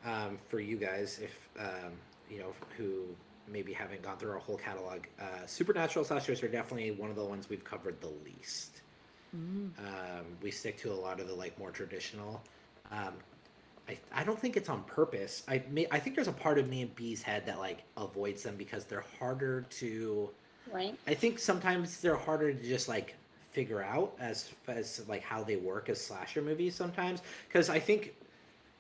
um, for you guys if um, you know who maybe haven't gone through our whole catalog. Uh, supernatural slashers are definitely one of the ones we've covered the least. Um, we stick to a lot of the like more traditional. Um, I, I don't think it's on purpose. I may, I think there's a part of me and B's head that like avoids them because they're harder to. Right. I think sometimes they're harder to just like figure out as as like how they work as slasher movies sometimes because I think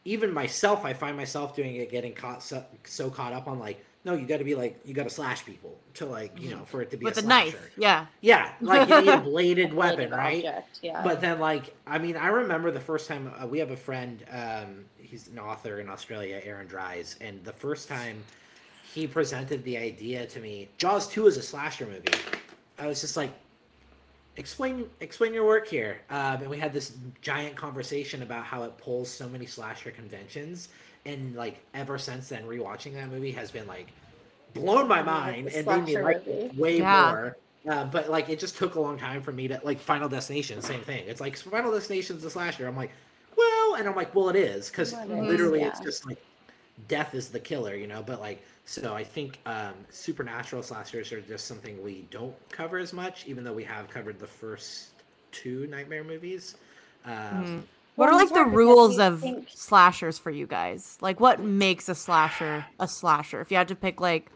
even myself I find myself doing it getting caught so, so caught up on like no you got to be like you got to slash people to like you know for it to be With a a slasher. knife. Yeah. Yeah, like you need a bladed weapon, Bladed right? object, Yeah. But then, like, I mean, I remember the first time uh, we have a friend. Um, he's an author in Australia, Aaron Dries, and the first time he presented the idea to me, Jaws Two is a slasher movie. I was just like, explain, explain your work here. Um, and we had this giant conversation about how it pulls so many slasher conventions, and like ever since then, rewatching that movie has been like blown my mind and made me like movie. it way Yeah. more. Uh, but like it just took a long time for me to like Final Destination, same thing. It's like Final Destination's a slasher. I'm like, well, and I'm like, well, it is because Well, it is, literally it's just like death is the killer, you know. But like, so I think um, supernatural slashers are just something we don't cover as much, even though we have covered the first two Nightmare movies. Um, Mhm. What are like the rules of think- slashers for you guys? Like what makes a slasher a slasher? If you had to pick like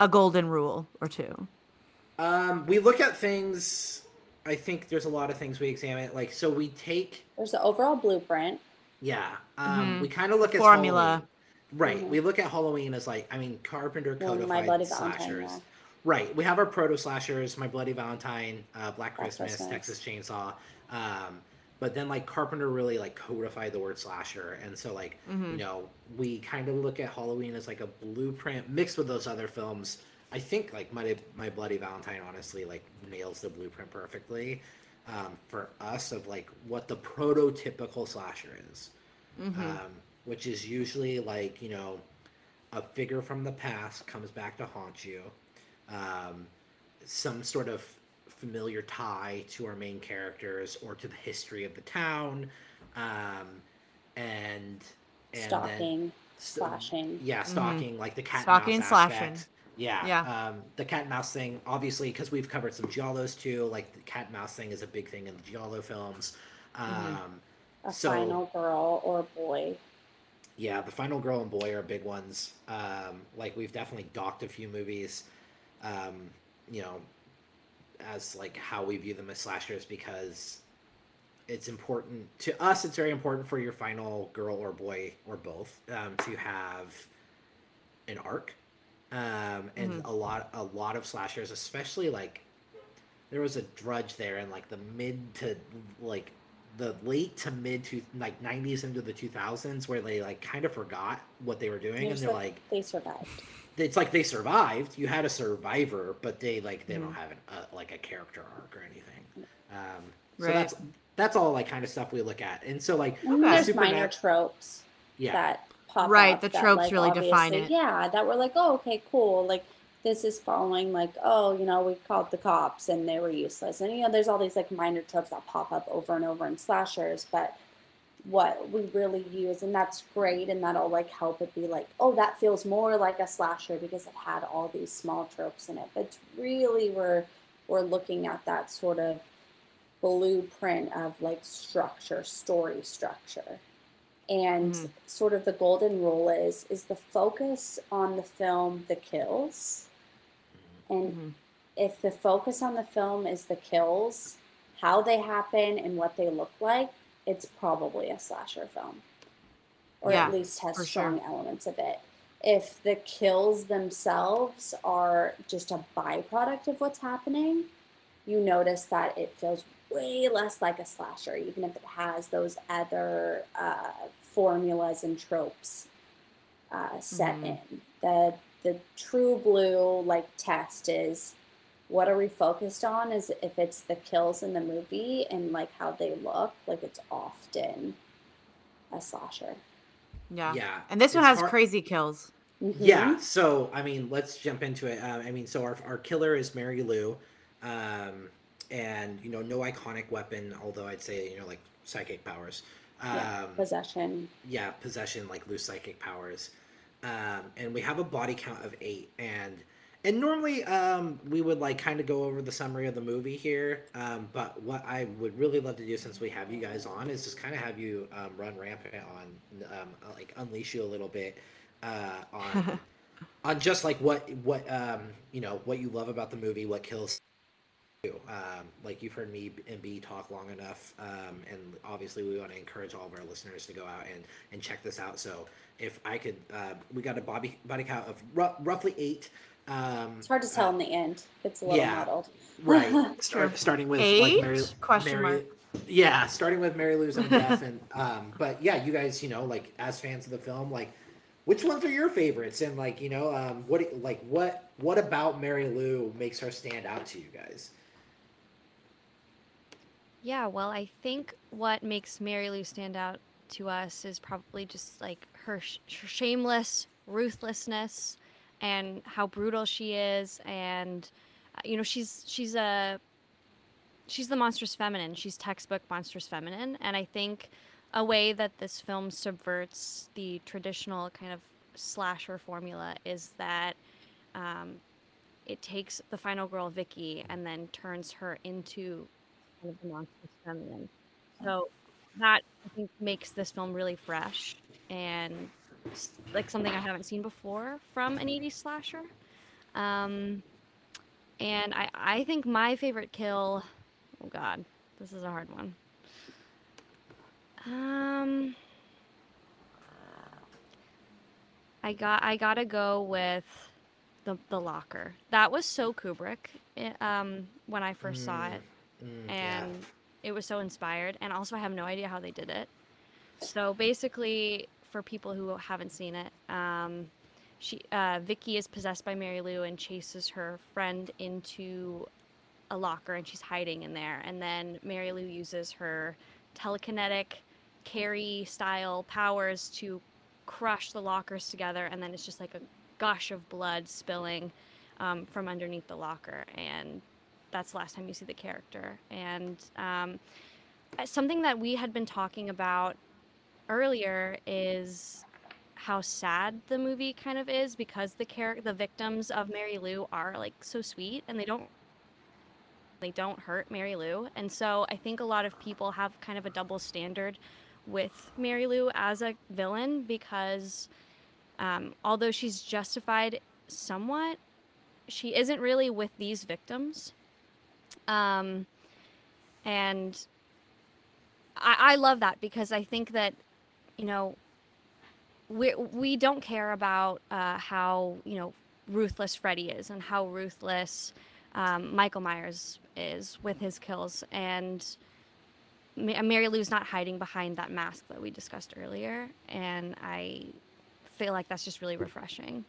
a golden rule or two. Um, we look at things. I think there's a lot of things we examine. Like, so we take, There's the overall blueprint. yeah. Um, Mhm. we kind of look at Formula. Halloween. Right. Mhm. We look at Halloween as like, I mean, Carpenter Well, codified My slashers. yeah. Right. We have our proto slashers, My Bloody Valentine, uh, Black Black Christmas, Christmas. Texas Chainsaw. Um, but then like Carpenter really like codified the word slasher, and so like you Mhm. know we kind of look at Halloween as like a blueprint mixed with those other films. I think like My My Bloody Valentine honestly like nails the blueprint perfectly um, for us of like what the prototypical slasher is Mhm. um, which is usually like you know a figure from the past comes back to haunt you um, some sort of familiar tie to our main characters or to the history of the town um, and and Stalking, st- slashing. yeah stalking like the cat Stalking and slashing. aspect. Yeah Yeah. um, the cat and mouse thing obviously because we've covered some giallos too like the cat and mouse thing is a big thing in the giallo films um, Mhm. A so- final girl or boy. yeah, the final girl and boy are big ones. Um, like we've definitely docked a few movies, um, you know, as like how we view them as slashers because it's important to us. It's very important for your final girl or boy or both um, to have an arc, um, and a lot a lot of slashers, especially like there was a drudge there in like the mid to like the late to mid to like 90s into the 2000s where they like kind of forgot what they were doing and they're the- like they survived. it's like they survived you had a survivor but they like they don't Mhm. have an, uh, like a character arc or anything um so Right. that's that's all like kind of stuff we look at and so like And There's Supernat- minor tropes yeah that pop Right, the that, tropes like, really define it. Yeah, that were like, oh, okay, cool. Like this is following like, oh, you know, we called the cops and they were useless. And you know, there's all these like minor tropes that pop up over and over in slashers, but what we really use and that's great and that'll like help it be like oh that feels more like a slasher because it had all these small tropes in it but really we're we're looking at that sort of blueprint of like structure story structure and mm. sort of the golden rule is is the focus on the film the kills and mm-hmm. if the focus on the film is the kills how they happen and what they look like it's probably a slasher film, or yeah, at least has strong sure. elements of it. If the kills themselves are just a byproduct of what's happening, you notice that it feels way less like a slasher, even if it has those other uh, formulas and tropes uh, set mm-hmm. in. The the true blue like test is what are we focused on is if it's the kills in the movie and like how they look like it's often a slasher yeah yeah and this one has hard. crazy kills mm-hmm. yeah so i mean let's jump into it uh, i mean so our, our killer is mary lou um, and you know no iconic weapon although i'd say you know like psychic powers. Um, yeah, possession. Yeah possession like loose psychic powers. Um, and we have a body count of eight and and normally um, we would like kind of go over the summary of the movie here um, but what i would really love to do since we have you guys on is just kind of have you um, run rampant on um, like unleash you a little bit uh, on on just like what what um, you know what you love about the movie what kills you um, like you've heard me and b talk long enough and obviously we want to encourage all of our listeners to go out and and check this out so if i could uh, we got a body body count of r- roughly eight um, it's hard to tell uh, in the end. It's a little yeah, muddled. Right. Start, starting with Eight? like Mary, question Mary, mark. Yeah, starting with Mary Lou's own death, and um, but yeah, you guys, you know, like as fans of the film, like which ones are your favorites, and like you know, um, what like what what about Mary Lou makes her stand out to you guys? Yeah, well, I think what makes Mary Lou stand out to us is probably just like her, sh- shameless ruthlessness and how brutal she is and uh, you know she's she's a she's the monstrous feminine. She's textbook monstrous feminine. And i think a way that this film subverts the traditional kind of slasher formula is that um, it takes the final girl Vicky and then turns her into kind of the monstrous feminine. So that I think makes this film really fresh and like something I haven't seen before from an 80s slasher. Um, and I, I think my favorite kill, oh god, this is a hard one. Um, I got I gotta go with the the locker. That was so Kubrick. Eh, um, when I first mm, saw it, mm, and yeah. it was so inspired. And also, I have no idea how they did it. So basically, for people who haven't seen it. Um, she uh, Vicky is possessed by Mary Lou and chases her friend into a locker, and she's hiding in there. And then Mary Lou uses her telekinetic Carrie style powers to crush the lockers together, and then it's just like a gush of blood spilling um, from underneath the locker, and that's the last time you see the character. And um, something that we had been talking about earlier is how sad the movie kind of is because the char- the victims of Mary Lou are like so sweet and they don't they don't hurt Mary Lou. And so I think a lot of people have kind of a double standard with Mary Lou as a villain because um, although she's justified somewhat, she isn't really with these victims. Um, and I, I love that because I think that you know, we we don't care about uh, how you know ruthless Freddy is and how ruthless um, Michael Myers is with his kills, and Mary Lou's not hiding behind that mask that we discussed earlier, and I feel like that's just really refreshing.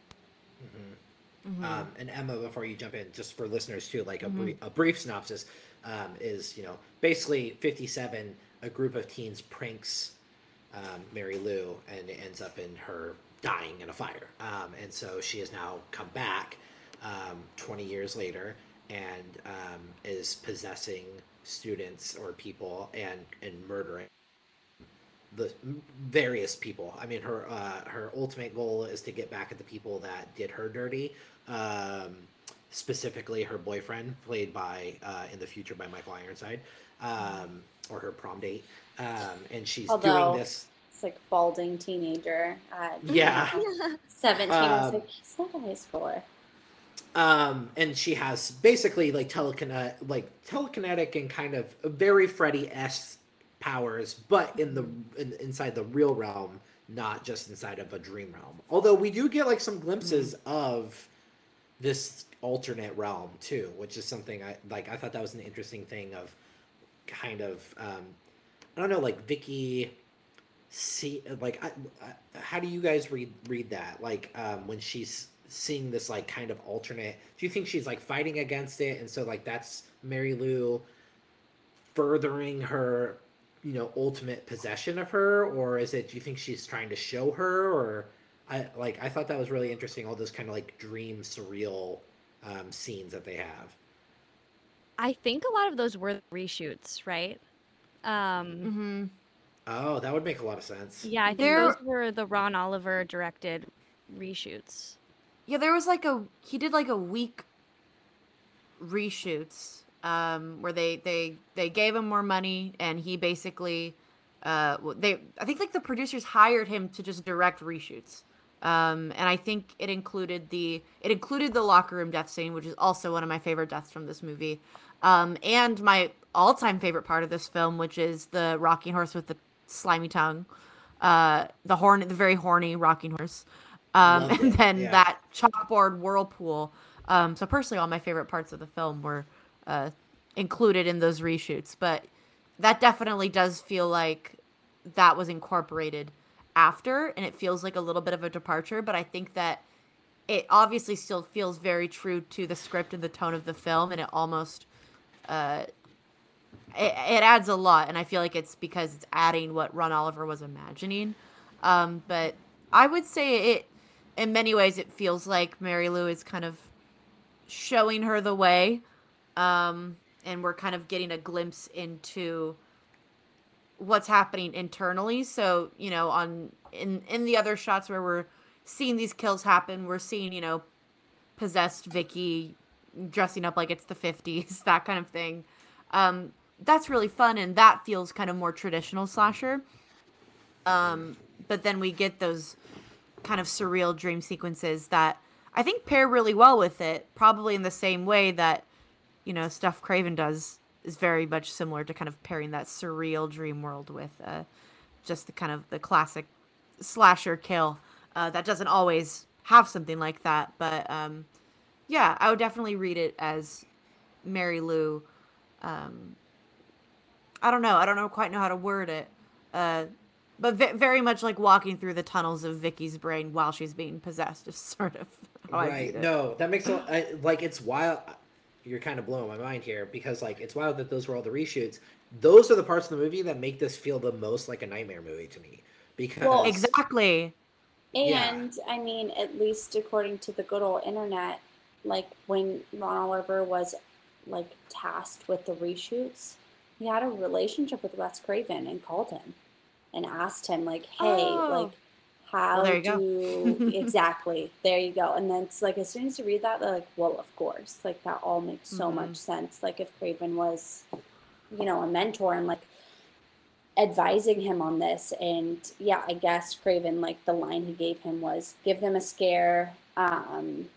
Mm-hmm. Mm-hmm. Um, and Emma, before you jump in, just for listeners too, like a, mm-hmm. brief, a brief synopsis um, is, you know, basically 57, a group of teens pranks um, Mary Lou, and it ends up in her dying in a fire. Um, and so she has now come back um, 20 years later and um, is possessing students or people and and murdering the various people. I mean, her uh, her ultimate goal is to get back at the people that did her dirty. Um, specifically, her boyfriend, played by uh, in the future by Michael Ironside, um, or her prom date, um, and she's Although- doing this. It's like balding teenager at Yeah. 17. I Um, like, he's not a high schooler. um and she has basically like telekine like telekinetic and kind of very freddy s powers but in the in, inside the real realm not just inside of a dream realm although we do get like some glimpses of this alternate realm too which is something i like i thought that was an interesting thing of kind of um i don't know like vicky see like I, I, how do you guys read read that? Like um when she's seeing this like kind of alternate do you think she's like fighting against it? And so like that's mary lou furthering her you know ultimate possession of her? Or is it do you think she's trying to show her? Or i like i thought that was really interesting all those kind of like dream surreal um scenes that they have I think a lot of those were reshoots, right? Um, hmm oh that would make a lot of sense yeah, I think There- those were the Ron Oliver directed reshoots. Yeah, there was like a he did like a week reshoots um where they they they gave him more money and he basically uh they I think like the producers hired him to just direct reshoots. Um and I think it included the it included the locker room death scene which is also one of my favorite deaths from this movie. Um and my all-time favorite part of this film which is the rocking horse with the slimy tongue. Uh the horn the very horny rocking horse. Um, and it, then yeah. that chalkboard whirlpool. Um, so personally, all my favorite parts of the film were uh, included in those reshoots. But that definitely does feel like that was incorporated after, and it feels like a little bit of a departure. But I think that it obviously still feels very true to the script and the tone of the film, and it almost uh, it, it adds a lot. And I feel like it's because it's adding what Ron Oliver was imagining. Um, but I would say it, in many ways, it feels like Mary Lou is kind of showing her the way. Um, and we're kind of getting a glimpse into what's happening internally. So, you know, on in in the other shots where we're seeing these kills happen, we're seeing, you know, possessed Vicky dressing up like it's the 50s, that kind of thing. Um, that's really fun and that feels kind of more traditional slasher. Um, but then we get those kind of surreal dream sequences that I think pair really well with it, probably in the same way that, you know, stuff Craven does is very much similar to kind of pairing that surreal dream world with uh, just the kind of the classic slasher kill uh, that doesn't always have something like that. But um, yeah, I would definitely read it as Mary Lou. Um, I don't know. I don't know quite know how to word it. Uh, but ve- very much like walking through the tunnels of Vicky's brain while she's being possessed is sort of right no that makes a, I, like it's wild you're kind of blowing my mind here because like it's wild that those were all the reshoots those are the parts of the movie that make this feel the most like a nightmare movie to me because Well, Exactly. Yeah. And I mean, at least according to the good old internet, like when Ron Oliver was like tasked with the reshoots, he had a relationship with Wes Craven and called him and asked him like, "Hey, Oh. like, how there you go. do exactly? There you go." And then it's like as soon as you read that, they're like, "Well, of course." Like that all makes so Mhm. much sense. Like if Craven was, you know, a mentor and like advising him on this and yeah i guess craven like the line he gave him was give them a scare um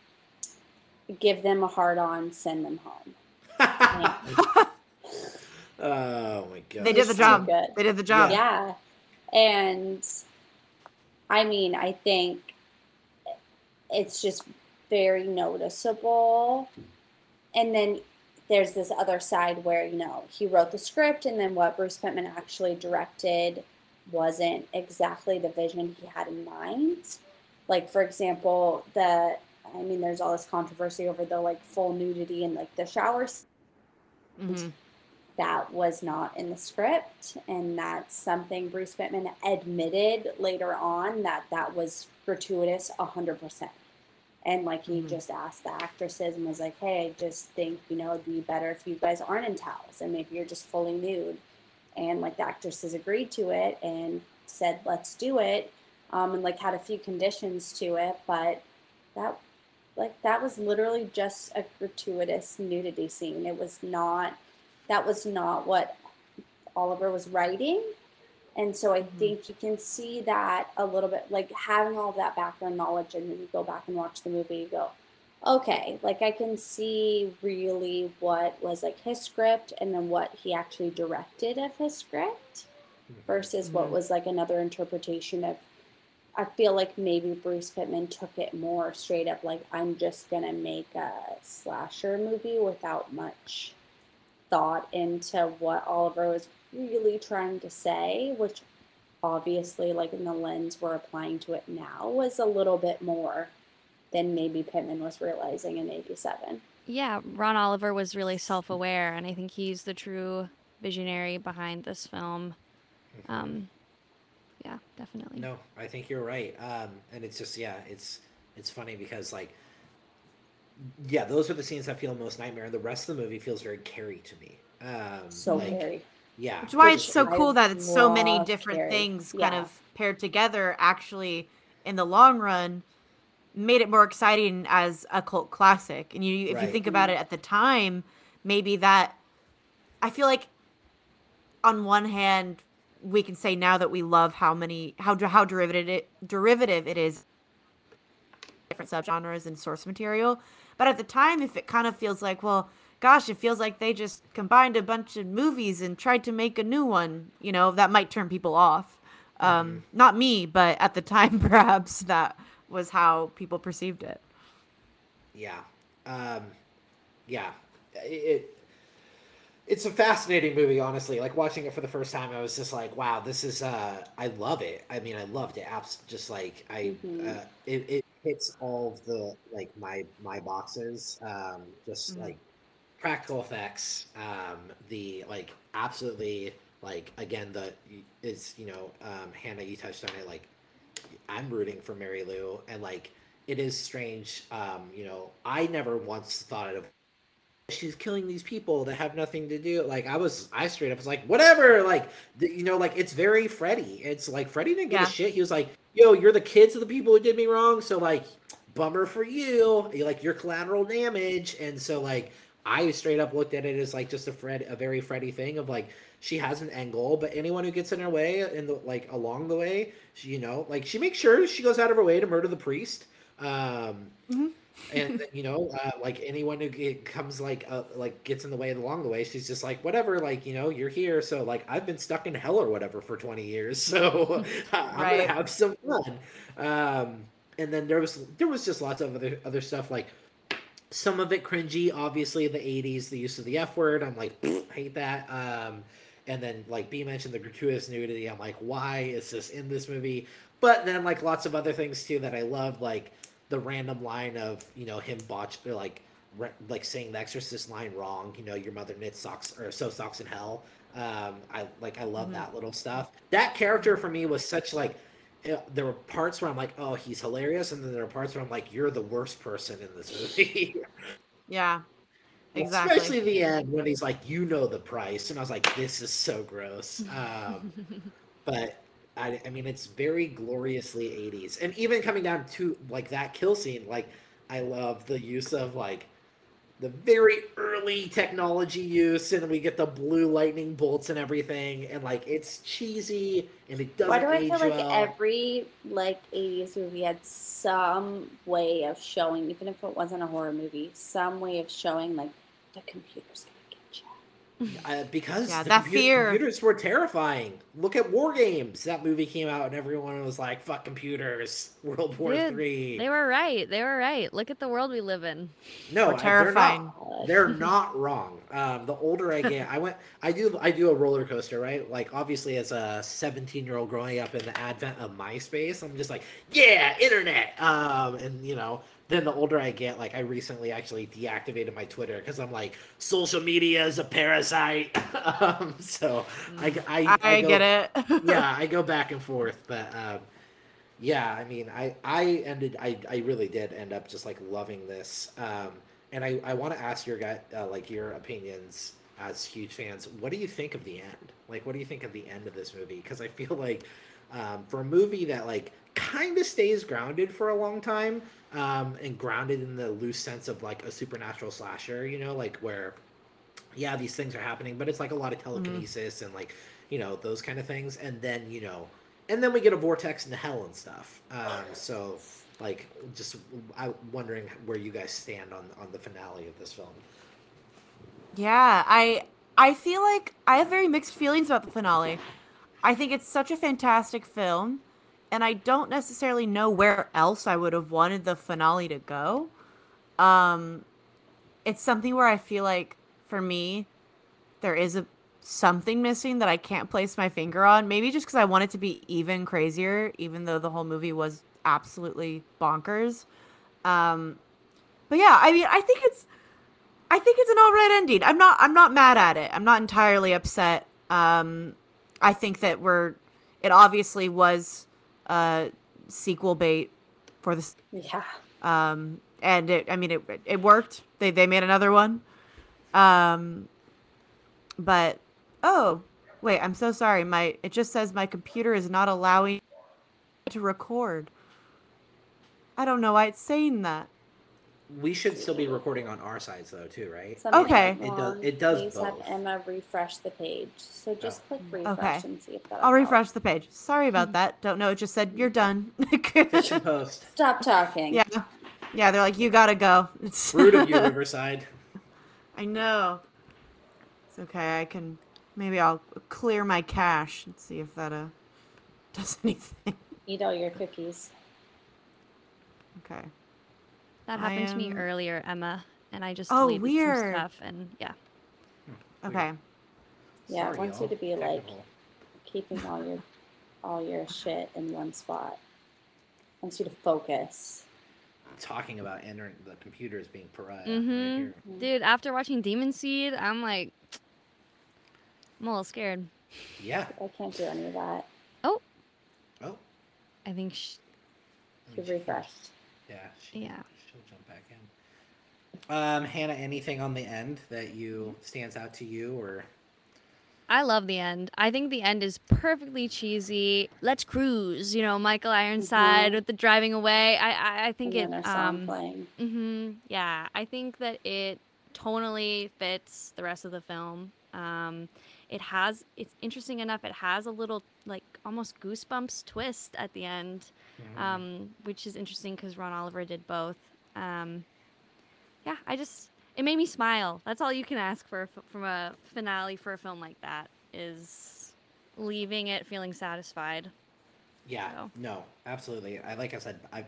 give them a hard on send them home oh my god They did the job. good. They did the job. yeah and i mean i think it's just very noticeable. And then there's this other side where you know he wrote the script and then what bruce pittman actually directed wasn't exactly the vision he had in mind. Like for example the i mean there's all this controversy over the like full nudity and like the shower Mhm. That was not in the script and that's something bruce pittman admitted later on that that was gratuitous 100% and like he Mhm. just asked the actresses and was like hey i just think you know it'd be better if you guys aren't in towels and maybe you're just fully nude and like the actresses agreed to it and said let's do it, um, and like had a few conditions to it, but that like that was literally just a gratuitous nudity scene. It was not that was not what Oliver was writing. And so I Mm-hmm. think you can see that a little bit, like having all that background knowledge, and then you go back and watch the movie, you go, okay, like I can see really what was like his script and then what he actually directed of his script versus what Mhm. was like another interpretation of. I feel like maybe Bruce Pittman took it more straight up, like I'm just gonna make a slasher movie without much thought into what Oliver was really trying to say, which obviously, like in the lens we're applying to it now, was a little bit more than maybe Pittman was realizing in '87. Yeah, Ron Oliver was really self aware, and I think he's the true visionary behind this film. Um, yeah, definitely. No, I think you're right. Um, and it's just yeah, it's it's funny because like yeah, those are the scenes that feel most nightmare. and The rest of the movie feels very Carrie to me. Um, So like, very. yeah, Which is why it's so I cool that it's so many different Carrie. things kind Yeah. of paired together. Actually, in the long run, made it more exciting as a cult classic. And you, if you think about it at the time, maybe that I feel like on one hand we can say now that we love how many how how derivative it derivative it is different subgenres and source material. But at the time, if it kind of feels like, well, gosh, it feels like they just combined a bunch of movies and tried to make a new one, you know, that might turn people off. Um, Not me, but at the time, perhaps that was how people perceived it. Yeah. Um, yeah. It, it's a fascinating movie, honestly. Like watching it for the first time, I was just like, "Wow, this is." Uh, I love it. I mean, I loved it. Abs- just like I, Mhm. uh, it, it hits all of the like my my boxes. Um, just Mhm. like practical effects. Um, the like absolutely like again the is you know um, Hannah, you touched on it. Like I'm rooting for Mary Lou, and like it is strange. Um, you know, I never once thought of she's killing these people that have nothing to do. Like I was, I straight up was like, whatever. Like you know, like it's very Freddy. It's like Freddy didn't give Yeah. a shit. He was like, yo, you're the kids of the people who did me wrong. So like, bummer for you. Like your collateral damage. And so like, I straight up looked at it as like just a Fred, a very Freddy thing of like she has an end goal, but anyone who gets in her way in the like along the way, she, you know, like she makes sure she goes out of her way to murder the priest. Um, Mhm. And you know, uh, like anyone who get, comes like uh, like gets in the way along the way, she's just like whatever. Like you know, you're here, so like I've been stuck in hell or whatever for twenty years, so I'm Right. gonna have some fun. Um, and then there was there was just lots of other other stuff like some of it cringy. Obviously, the '80s, the use of the F word. I'm like, hate that. Um, and then like B mentioned the gratuitous nudity. I'm like, why is this in this movie? But then like lots of other things too that I love, like the random line of you know him botch or like re- like saying the Exorcist line wrong. You know, your mother knits socks or sews socks in hell. Um, I like I love Mhm. that little stuff. That character for me was such like. uh, There were parts where I'm like, "Oh, he's hilarious," and then there are parts where I'm like, "You're the worst person in this movie." Yeah, exactly. Especially the end when he's like, "You know the price," and I was like, "This is so gross." Um, but I, I mean, it's very gloriously '80s, and even coming down to like that kill scene, like I love the use of like the very early technology use, and we get the blue lightning bolts and everything, and like it's cheesy and it doesn't Why do I feel like well. every like '80s movie had some way of showing, even if it wasn't a horror movie, some way of showing like the computer's gonna get you. Uh, because Yeah, the that compu- fear. computers were terrifying. Look at War Games. That movie came out and everyone was like, "Fuck computers." World War Dude, Three. They were right. They were right. Look at the world we live in. no, terrifying. They're not, they're not wrong. Um, the older I get, I went. I do. I do a roller coaster, right? Like obviously, as a 17 year old growing up in the advent of MySpace, I'm just like, yeah, internet. Um, and you know. Then the older I get, like I recently actually deactivated my Twitter because I'm like, social media is a parasite. um, so I, I, I, go- get it. yeah, I go back and forth, but um, yeah, I mean, I I ended, I I really did end up just like loving this, um, and I I want to ask your guy uh, like your opinions as huge fans. What do you think of the end? Like, what do you think of the end of this movie? Because I feel like um, for a movie that like kind of stays grounded for a long time um, and grounded in the loose sense of like a supernatural slasher, you know, like where yeah, these things are happening, but it's like a lot of telekinesis mm-hmm. and like you know those kind of things, and then you know, and then we get a vortex into hell and stuff. Um, so like just I'm wondering where you guys stand on on the finale of this film. Yeah, I I feel like I have very mixed feelings about the finale. I think it's such a fantastic film, and I don't necessarily know where else I would have wanted the finale to go. Um, it's something where I feel like for me, there is a something missing that I can't place my finger on. Maybe just because I want it to be even crazier, even though the whole movie was absolutely bonkers. Um, but yeah, I mean, I think it's, I think it's an all right ending. I'm not, I'm not mad at it. I'm not entirely upset. Um, I think that we're, it obviously was, uh, sequel bait for this. Yeah. Um, and it, I mean, it, it worked. They, they made another one. Um, but oh, wait, I'm so sorry. My it just says my computer is not allowing to record. I don't know why it's saying that. We should still be recording on our sides though, too, right? Something okay. It does. It does. Please both. have Emma refresh the page. So just oh. click refresh okay. and see if that. I'll refresh the page. Sorry about that. Don't know. It just said you're done. Stop talking. Yeah. Yeah. They're like, you gotta go. It's rude of you, Riverside. I know. It's okay. I can maybe I'll clear my cache and see if that uh does anything. Eat all your cookies. Okay. That happened am... to me earlier, Emma, and I just oh, deleted weird. some stuff and yeah. Okay. Yeah, Sorry, it wants y'all. you to be like keeping all your all your shit in one spot. It wants you to focus. Talking about entering the computers being pariah. Mm-hmm. Right Dude, after watching Demon Seed, I'm like, I'm a little scared. Yeah. I can't do any of that. Oh. Oh. I think she, You've refreshed. Yeah. She, yeah. She'll jump back in. Um, Hannah, anything on the end that you stands out to you or? I love the end. I think the end is perfectly cheesy. Let's cruise, you know, Michael Ironside mm-hmm. with the driving away. I I, I think it. Um, mm-hmm, yeah, I think that it tonally fits the rest of the film. Um, it has it's interesting enough. It has a little like almost goosebumps twist at the end, mm-hmm. um, which is interesting because Ron Oliver did both. Um, yeah, I just it made me smile. That's all you can ask for from a finale for a film like that is leaving it feeling satisfied. Yeah, so. no, absolutely. I like I said, I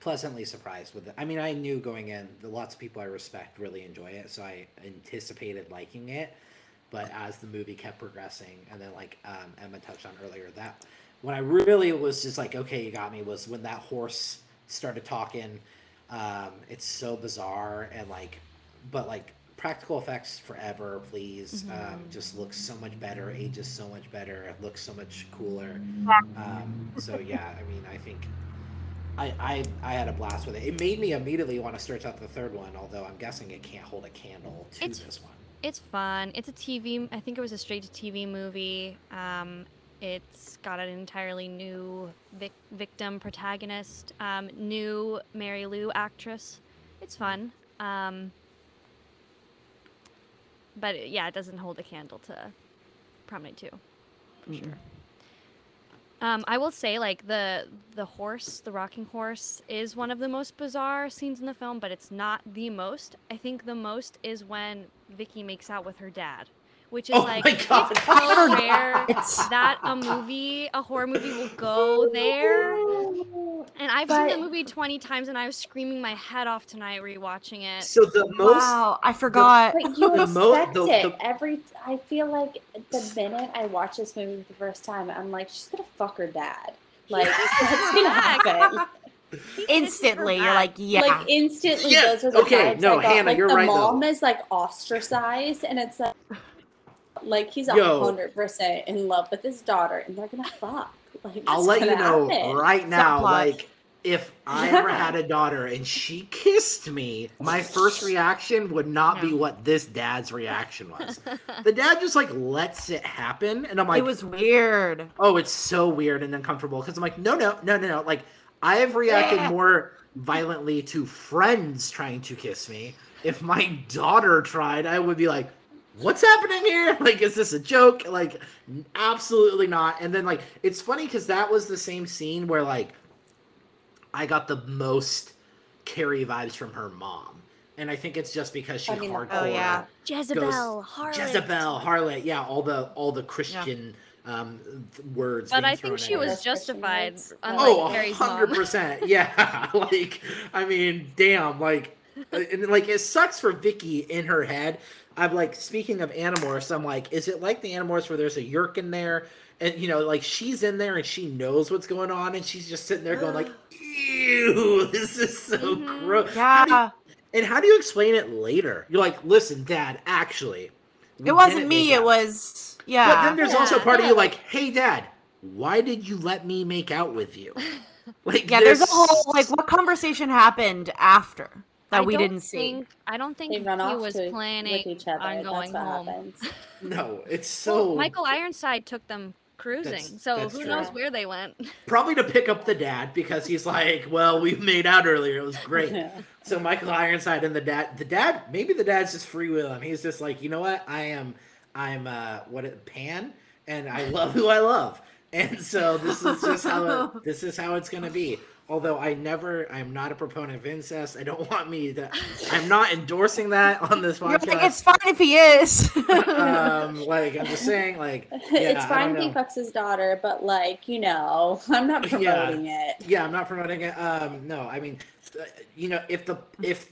pleasantly surprised with it. I mean, I knew going in, the lots of people I respect really enjoy it, so I anticipated liking it. But as the movie kept progressing, and then like um, Emma touched on earlier, that when I really was just like, okay, you got me, was when that horse started talking. Um, it's so bizarre and like, but like practical effects forever, please. Mm-hmm. Um, just looks so much better, ages so much better, it looks so much cooler. Um, so yeah, I mean, I think I, I I had a blast with it. It made me immediately want to search out the third one, although I'm guessing it can't hold a candle to it's, this one. It's fun. It's a TV. I think it was a straight to TV movie. Um, it's got an entirely new vic- victim protagonist, um, new Mary Lou actress. It's fun. Um, but yeah, it doesn't hold a candle to Prom Night Two, for mm sure. Um, I will say, like the the horse, the rocking horse, is one of the most bizarre scenes in the film, but it's not the most. I think the most is when Vicky makes out with her dad, which is oh like it's so rare that a movie, a horror movie, will go there. And I've but, seen the movie twenty times, and I was screaming my head off tonight rewatching it. So the most wow, I forgot. The, but you expect mo- the, it the, every. I feel like the minute I watch this movie the first time, I'm like, she's gonna fuck her dad. Like that's gonna happen. instantly you're like yeah like instantly yeah. those are the okay no I got. hannah like, you're right. the mom though. is like ostracized and it's like like he's a hundred percent in love with his daughter and they're gonna fuck like i'll let you know happen. right now like if I ever had a daughter and she kissed me, my first reaction would not be what this dad's reaction was. The dad just like lets it happen, and I'm like, it was weird. oh, it's so weird and uncomfortable because I'm like, no, no, no, no, no. Like, I have reacted Yeah. more violently to friends trying to kiss me. If my daughter tried, I would be like, what's happening here? Like, is this a joke? Like, absolutely not. And then, like, it's funny because that was the same scene where, like, I got the most Carrie vibes from her mom. And I think it's just because she I mean, hardcore. Oh, yeah. Jezebel, harlot. Jezebel, harlot, yeah, all the all the Christian um th- words. But I think she at her. was justified, words. unlike Oh, Carrie's hundred percent. Yeah, like I mean, damn, like, uh, and like it sucks for Vicky in her head. I'm like, speaking of Animorphs, I'm like, is it like the Animorphs where there's a Yeerk in there, and you know, like she's in there and she knows what's going on, and she's just sitting there going like, ew, this is so Mhm. gross. How you- Yeah. and how do you explain it later? You're like, listen, Dad, actually, It wasn't me, it out." was yeah." But then there's also Yeah. part of you like- like, hey, Dad, why did you let me make out with you? Like, yeah, there's a whole like what conversation happened after that I we don't didn't see. think- I don't think They run he off was to, planning with each other. on That's going what home. happens. No, it's Well, so Michael Ironside took them cruising, That's- so that's who true. knows where they went? probably to pick up the dad because he's like, well, we made out earlier. It was great. Yeah. So Michael Ironside and the dad, the dad, maybe the dad's just freewheeling. He's just like, you know what? I am, I'm, uh, what it, Pan, and I love who I love, and so this is just how it, this is how it's gonna be. Although I never, I'm not a proponent of incest. I don't want me to. I'm not endorsing that on this You're podcast. like, it's fine if he is. um, like I'm just saying, like yeah, it's fine if he fucks his daughter, but like you know, I'm not Yeah. promoting it. Yeah, I'm not promoting it. Um, no, I mean, uh, you know, if the if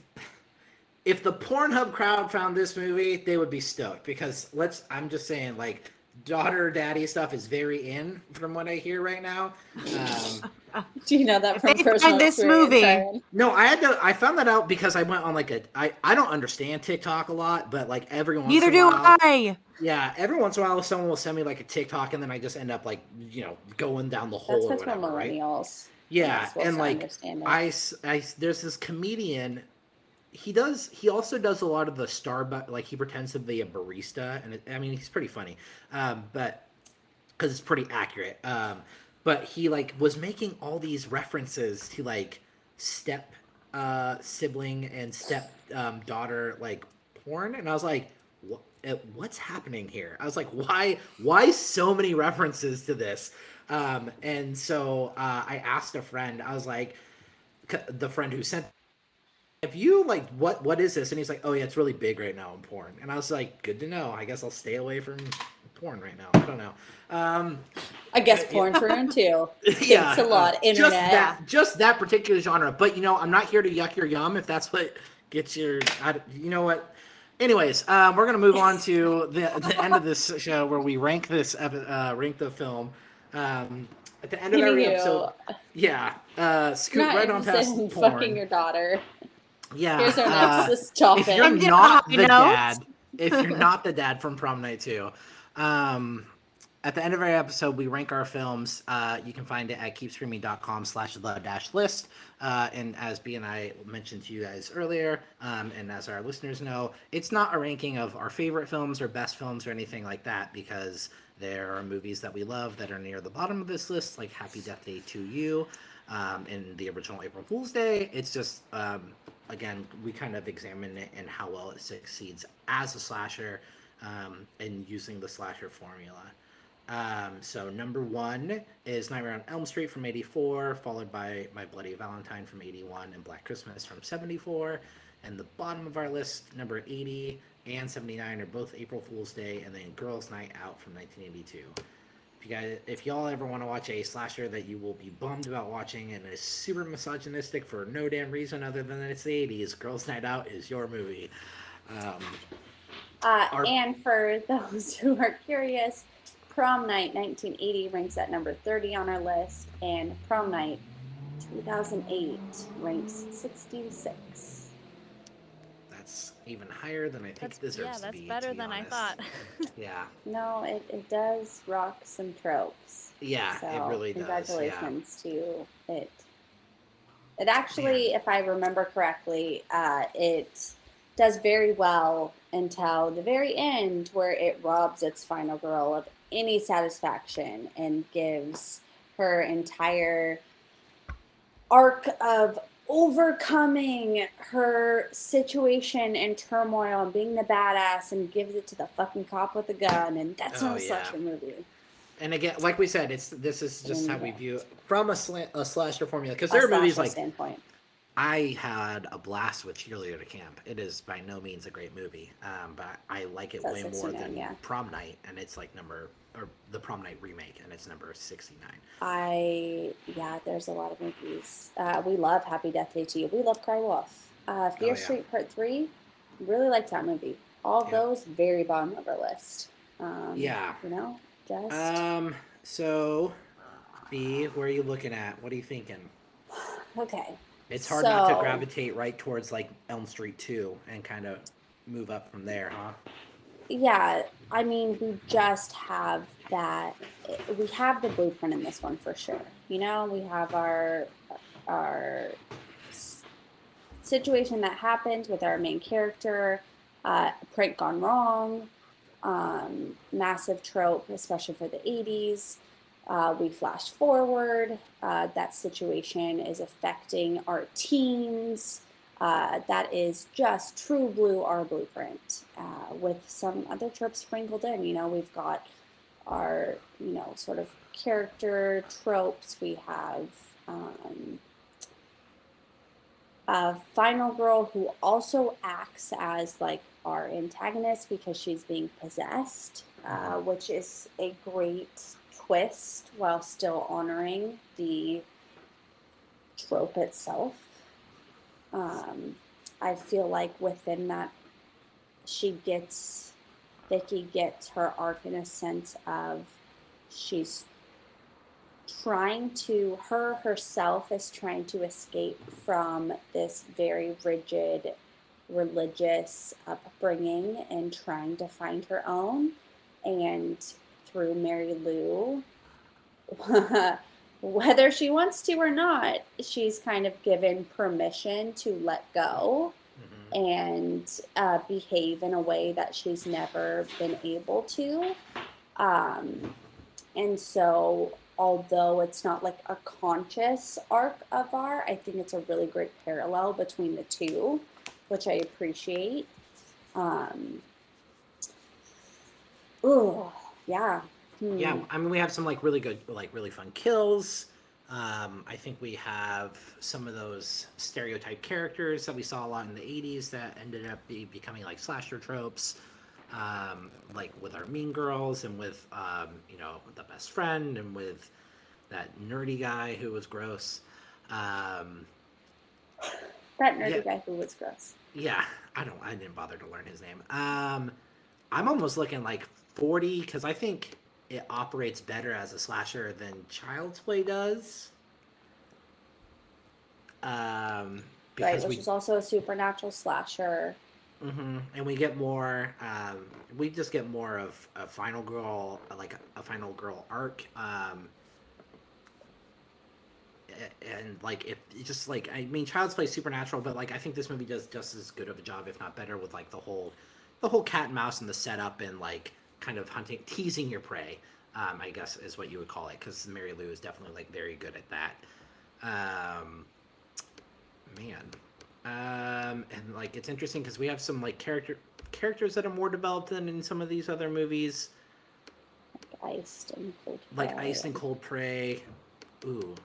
if the Pornhub crowd found this movie, they would be stoked because let's. I'm just saying, like, daughter daddy stuff is very in from what I hear right now. Um, Do you know that from personal this movie- Ryan? no, I had to. I found that out because I went on like a. I I don't understand TikTok a lot, but like every once Neither do while, I. Yeah, every once in a while, someone will send me like a TikTok, and then I just end up like you know going down the hole That's or because we're whatever, right? millennials. Yeah, and like understand it. I, s- I s- there's this comedian. He does. He also does a lot of the Starbucks. Like he pretends to be a barista, and it, I mean he's pretty funny. Um, but because it's pretty accurate. Um, but he like was making all these references to like step uh, sibling and step um, daughter like porn, and I was like, what? What's happening here? I was like, why? Why so many references to this? Um, and so uh, I asked a friend. I was like, the friend who sent if you like what what is this? And he's like oh yeah it's really big right now in porn. And i was like good to know. I guess i'll stay away from porn right now. I don't know. Um I guess yeah. porn's ruined too. yeah. Thanks a lot, uh, just internet. that just that particular genre. But you know i'm not here to yuck your yum if that's what gets your I, you know what? Anyways um we're gonna move on to the the end of this show where we rank this uh rank the film. Um at the end of every episode yeah uh scoot right on past porn. fucking your daughter. Yeah Here's our uh, next if you're Ended not the high dad, if you're not the dad from prom night two, um, at the end of every episode, we rank our films. Uh, you can find it at keepscreaming.com slash the dash list. Uh, and as B and I mentioned to you guys earlier, um, and as our listeners know, it's not a ranking of our favorite films or best films or anything like that because there are movies that we love that are near the bottom of this list, like Happy Death Day to You um, in the original April Fool's Day. It's just, um, again, we kind of examine it and how well it succeeds as a slasher um, and using the slasher formula. Um, so number one is Nightmare on Elm Street from '84, followed by My Bloody Valentine from '81 and Black Christmas from '74. And the bottom of our list, number 80 and 79, are both April Fool's Day, and then Girls' Night Out from 1982. If you guys, if y'all ever want to watch a slasher that you will be bummed about watching and is super misogynistic for no damn reason other than that it's the 80s, Girls' Night Out is your movie. Um, Uh, Our- and for those who are curious, Prom Night 1980 ranks at number 30 on our list, and Prom Night 2008 ranks 66. That's even higher than I think That's, it deserves yeah, to that's be. better to be than I thought. Yeah, No, it, it does rock some tropes. yeah, so it really does. Yeah. congratulations to it. It actually, if I remember correctly, uh, it does very well until the very end, where it robs its final girl of any satisfaction and gives her entire arc of overcoming her situation and turmoil and being the badass and gives it to the fucking cop with a gun and that's Oh, not a yeah. slasher movie. And again, like we said, it's this is just how we view it from a, sla- a slasher formula. Because there are movies like standpoint. I had a blast with Cheerleader to Camp. It is by no means a great movie, um, but I like it That's way more than yeah. Prom Night, and it's like number or the Prom Night remake, and it's number sixty nine. I yeah, there's a lot of movies. Uh, we love Happy Death Day to You. We love Cry Wolf. Uh, Fear Oh, yeah. Street Part Three. Really liked that movie. All Yeah. those very bottom of our list. Um, Yeah. You know, just Um. So, B, where are you looking at? What are you thinking? okay. It's hard not to gravitate right towards like Elm Street Two and kind of move up from there, huh? Yeah, I mean, we just have that. We have the blueprint in this one for sure. You know, we have our our situation that happens with our main character, uh, prank gone wrong, um, massive trope, especially for the '80s. Uh, we flash forward. Uh, that situation is affecting our teens. Uh, that is just true blue our blueprint uh, with some other tropes sprinkled in. You know, we've got our, you know, sort of character tropes. We have um, a final girl who also acts as like our antagonist because she's being possessed, uh, which is a great twist while still honoring the trope itself. Um, I feel like within that, she gets, Vicky gets her arc in a sense of she's trying to, her herself is trying to escape from this very rigid religious upbringing and trying to find her own. And through Mary Lou, whether she wants to or not, she's kind of given permission to let go Mhm. and uh, behave in a way that she's never been able to. Um, and so, although it's not like a conscious arc of art, I think it's a really great parallel between the two, which I appreciate. Um, ooh, yeah. Hmm. Yeah, I mean, we have some like really good, like really fun kills. Um, I think we have some of those stereotype characters that we saw a lot in the '80s that ended up be, becoming like slasher tropes, um, like with our Mean Girls and with um, you know the best friend and with that nerdy guy who was gross. Um, That nerdy Yeah. guy who was gross. yeah, I don't, I didn't bother to learn his name. Um, I'm almost looking like 40 because I think it operates better as a slasher than Child's Play does. Um, Right, which we is also a supernatural slasher. hmm And we get more. Um, we just get more of a final girl, like a, a final girl arc. Um, and like if just like I mean, Child's Play is supernatural, but like I think this movie does just as good of a job, if not better, with like the whole, the whole cat and mouse and the setup and like kind of hunting, teasing your prey. Um, I guess is what you would call it, because Mary Lou is definitely like very good at that. Um, man, um, and like it's interesting because we have some like character characters that are more developed than in some of these other movies, Like iced and cold. Prey. like Prey. Ice and Cold Prey. Ooh,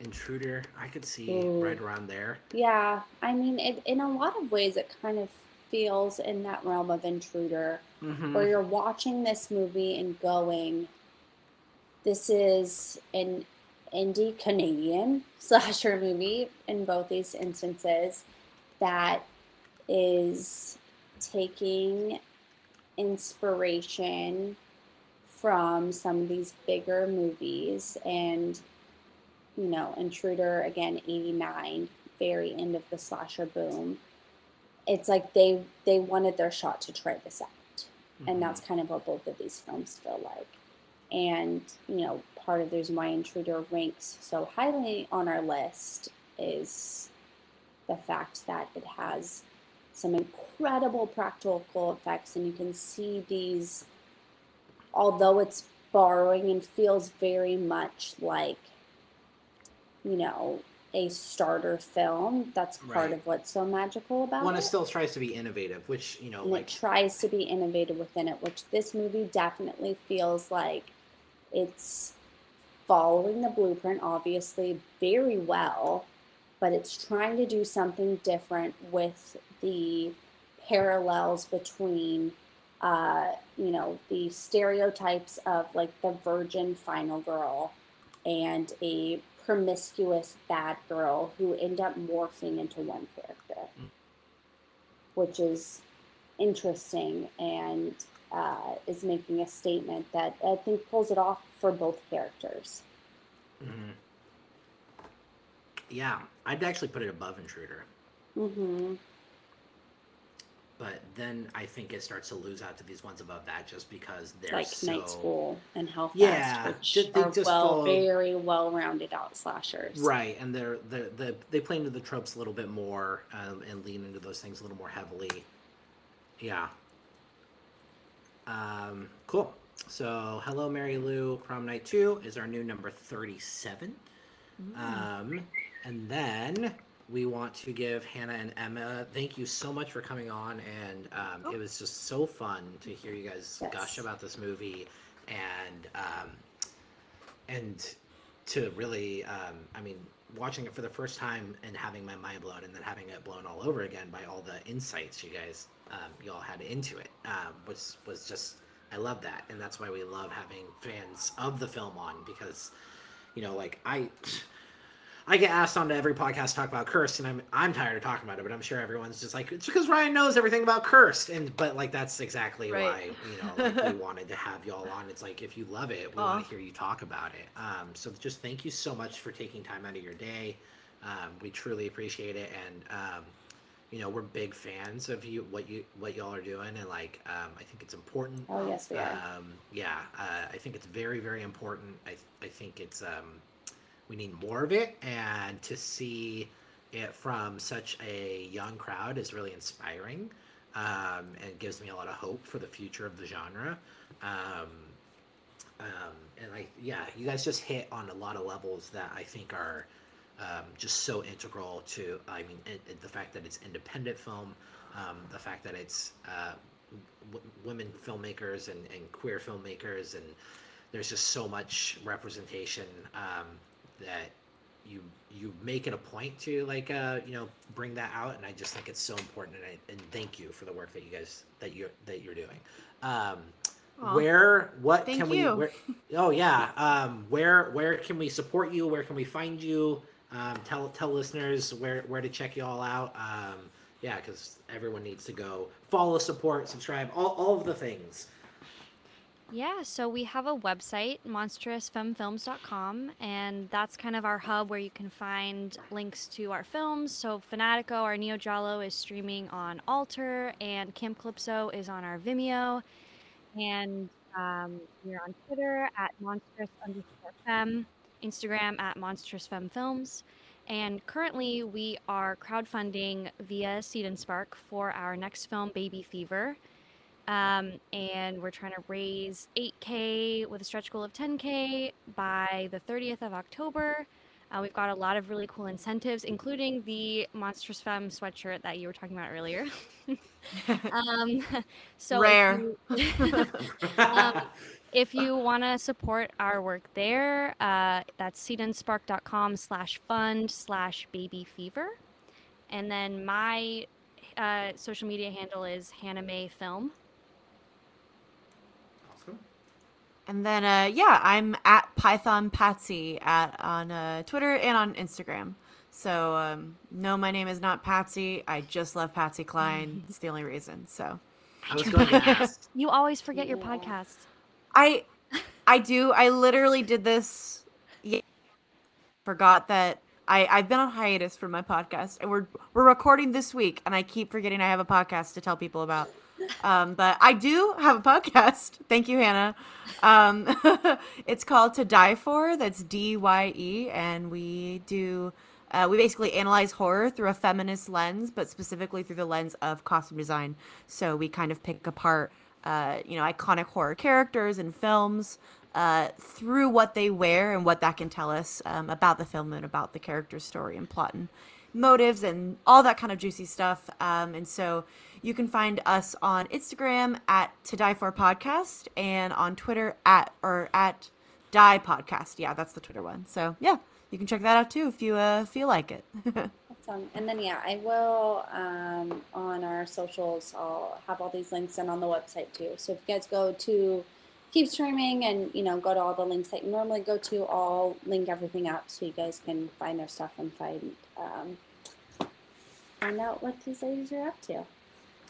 Intruder. I could see Ooh. right around there. Yeah, I mean, it, in a lot of ways, it kind of feels in that realm of intruder, Mm-hmm. where you're watching this movie and going, "This is an indie Canadian slasher movie." In both these instances, that is taking inspiration from some of these bigger movies and you know intruder again 89 very end of the slasher boom it's like they they wanted their shot to try this out. Mm-hmm. and that's kind of what both of these films feel like. And you know part of the reason why intruder ranks so highly on our list is the fact that it has some incredible practical effects, and you can see these, although it's borrowing and feels very much like, you know, a starter film. That's part Right. of what's so magical about One it. it still tries to be innovative, which you know, and like it tries to be innovative within it, which this movie definitely feels like it's following the blueprint, obviously, very well, but it's trying to do something different with the parallels between, uh, you know, the stereotypes of like the virgin final girl and a promiscuous bad girl who end up morphing into one character which is interesting and uh, is making a statement that I think pulls it off for both characters. mhm. yeah, I'd actually put it above Intruder. Mm-hmm. But then I think it starts to lose out to these ones above that just because they're Like so Night School and Hellfest, Yeah, which ju- they are just well, follow- very well rounded out slashers. right, and they're they they they play into the tropes a little bit more um, and lean into those things a little more heavily. Yeah. Um, cool. So, Hello Mary Lou Prom Night Two is our new number thirty-seven. Um, and then we want to give Hannah and Emma thank you so much for coming on, and um, it was just so fun to hear you guys Yes. gush about this movie, and um, and to really, um, I mean, watching it for the first time and having my mind blown, and then having it blown all over again by all the insights you guys um, y'all had into it um, was was just I love that, and that's why we love having fans of the film on because you know, like I I get asked onto every podcast to talk about Cursed, and I'm I'm tired of talking about it, but I'm sure everyone's just like it's because Ryan knows everything about Cursed, and but like that's exactly Right. why you know like, we wanted to have y'all on. It's like if you love it, we want to hear you talk about it. Um, so just thank you so much for taking time out of your day. Um, we truly appreciate it, and um, you know we're big fans of you what you what y'all are doing, and like um, I think it's important Oh yes, we are. um, yeah, uh, I think it's very, very important. I, I think it's um, we need more of it, and to see it from such a young crowd is really inspiring, um, and gives me a lot of hope for the future of the genre. Um, um, and I, yeah, you guys just hit on a lot of levels that I think are um, just so integral to. I mean, it, it- the fact that it's independent film, um, the fact that it's uh, w- women filmmakers and, and queer filmmakers, and there's just so much representation um, that you you make it a point to like uh, you know bring that out, and I just think it's so important. And, I, and thank you for the work that you guys that you that you're doing. Um, Aw. where what Thank can you. we where, oh yeah um where where can we support you where can we find you um tell tell listeners where where to check you all out um yeah because everyone needs to go follow support subscribe all, all of the things Yeah, so we have a website, monstrousfemmefilms.com, and that's kind of our hub where you can find links to our films. So Fanatico, our Neo Giallo, is streaming on Alter, and Camp Calypso is on our Vimeo. And um, we're on Twitter at monstrous underscore Instagram at monstrous femme films. And currently, we are crowdfunding via Seed and Spark for our next film, Baby Fever. Um, and we're trying to raise 8K with a stretch goal of 10K by the 30th of October. Uh, we've got a lot of really cool incentives, including the Monstrous Femme sweatshirt that you were talking about earlier. um, so if Rare. you- um, if you want to support our work there, uh, that's seedandspark.com slash fund slash baby fever. And then my uh, social media handle is Hannah May Film. awesome And then, uh, yeah, I'm at Python Patsy at on uh, Twitter and on Instagram. So, um, no, my name is not Patsy. I just love Patsy Cline. it's the only reason. So, i was going to ask You always forget your podcast. I, I do. I literally did this. Yeah, forgot that I I've been on hiatus for my podcast, and we're we're recording this week, and I keep forgetting I have a podcast to tell people about. Um, but I do have a podcast. Thank you, Hannah. Um, it's called To Dye For. That's D Y E, and we do Uh, we basically analyze horror through a feminist lens, but specifically through the lens of costume design. So we kind of pick apart, uh, you know, iconic horror characters and films uh, through what they wear and what that can tell us um, about the film and about the character's story and plot and motives and all that kind of juicy stuff. Um, and so you can find us on Instagram at To Dye For Podcast and on Twitter at or at Dye Podcast. Yeah, that's the Twitter one. So yeah, you can check that out too if you uh, feel like it. awesome. And then yeah, I will um, on our socials. I'll have all these links and on the website too. So if you guys go to keep screaming and you know go to all the links that you normally go to, I'll link everything up so you guys can find their stuff and find um, find out what these ladies are up to.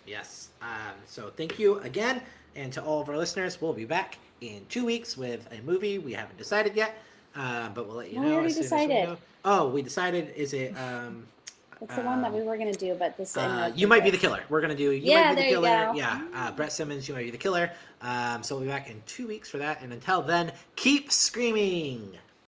Yes. Um, so thank you again, and to all of our listeners, we'll be back in two weeks with a movie we haven't decided yet, uh, but we'll let you No, we know. already as soon as we decided. Oh, we decided. Is it? Um, It's the one that Um, we were gonna do, but this uh, you might be the killer. We're gonna do. You Yeah, might be there the you killer. go. Yeah. Uh, Brett Simmons, you might be the killer. Um, so we'll be back in two weeks for that. And until then, keep screaming.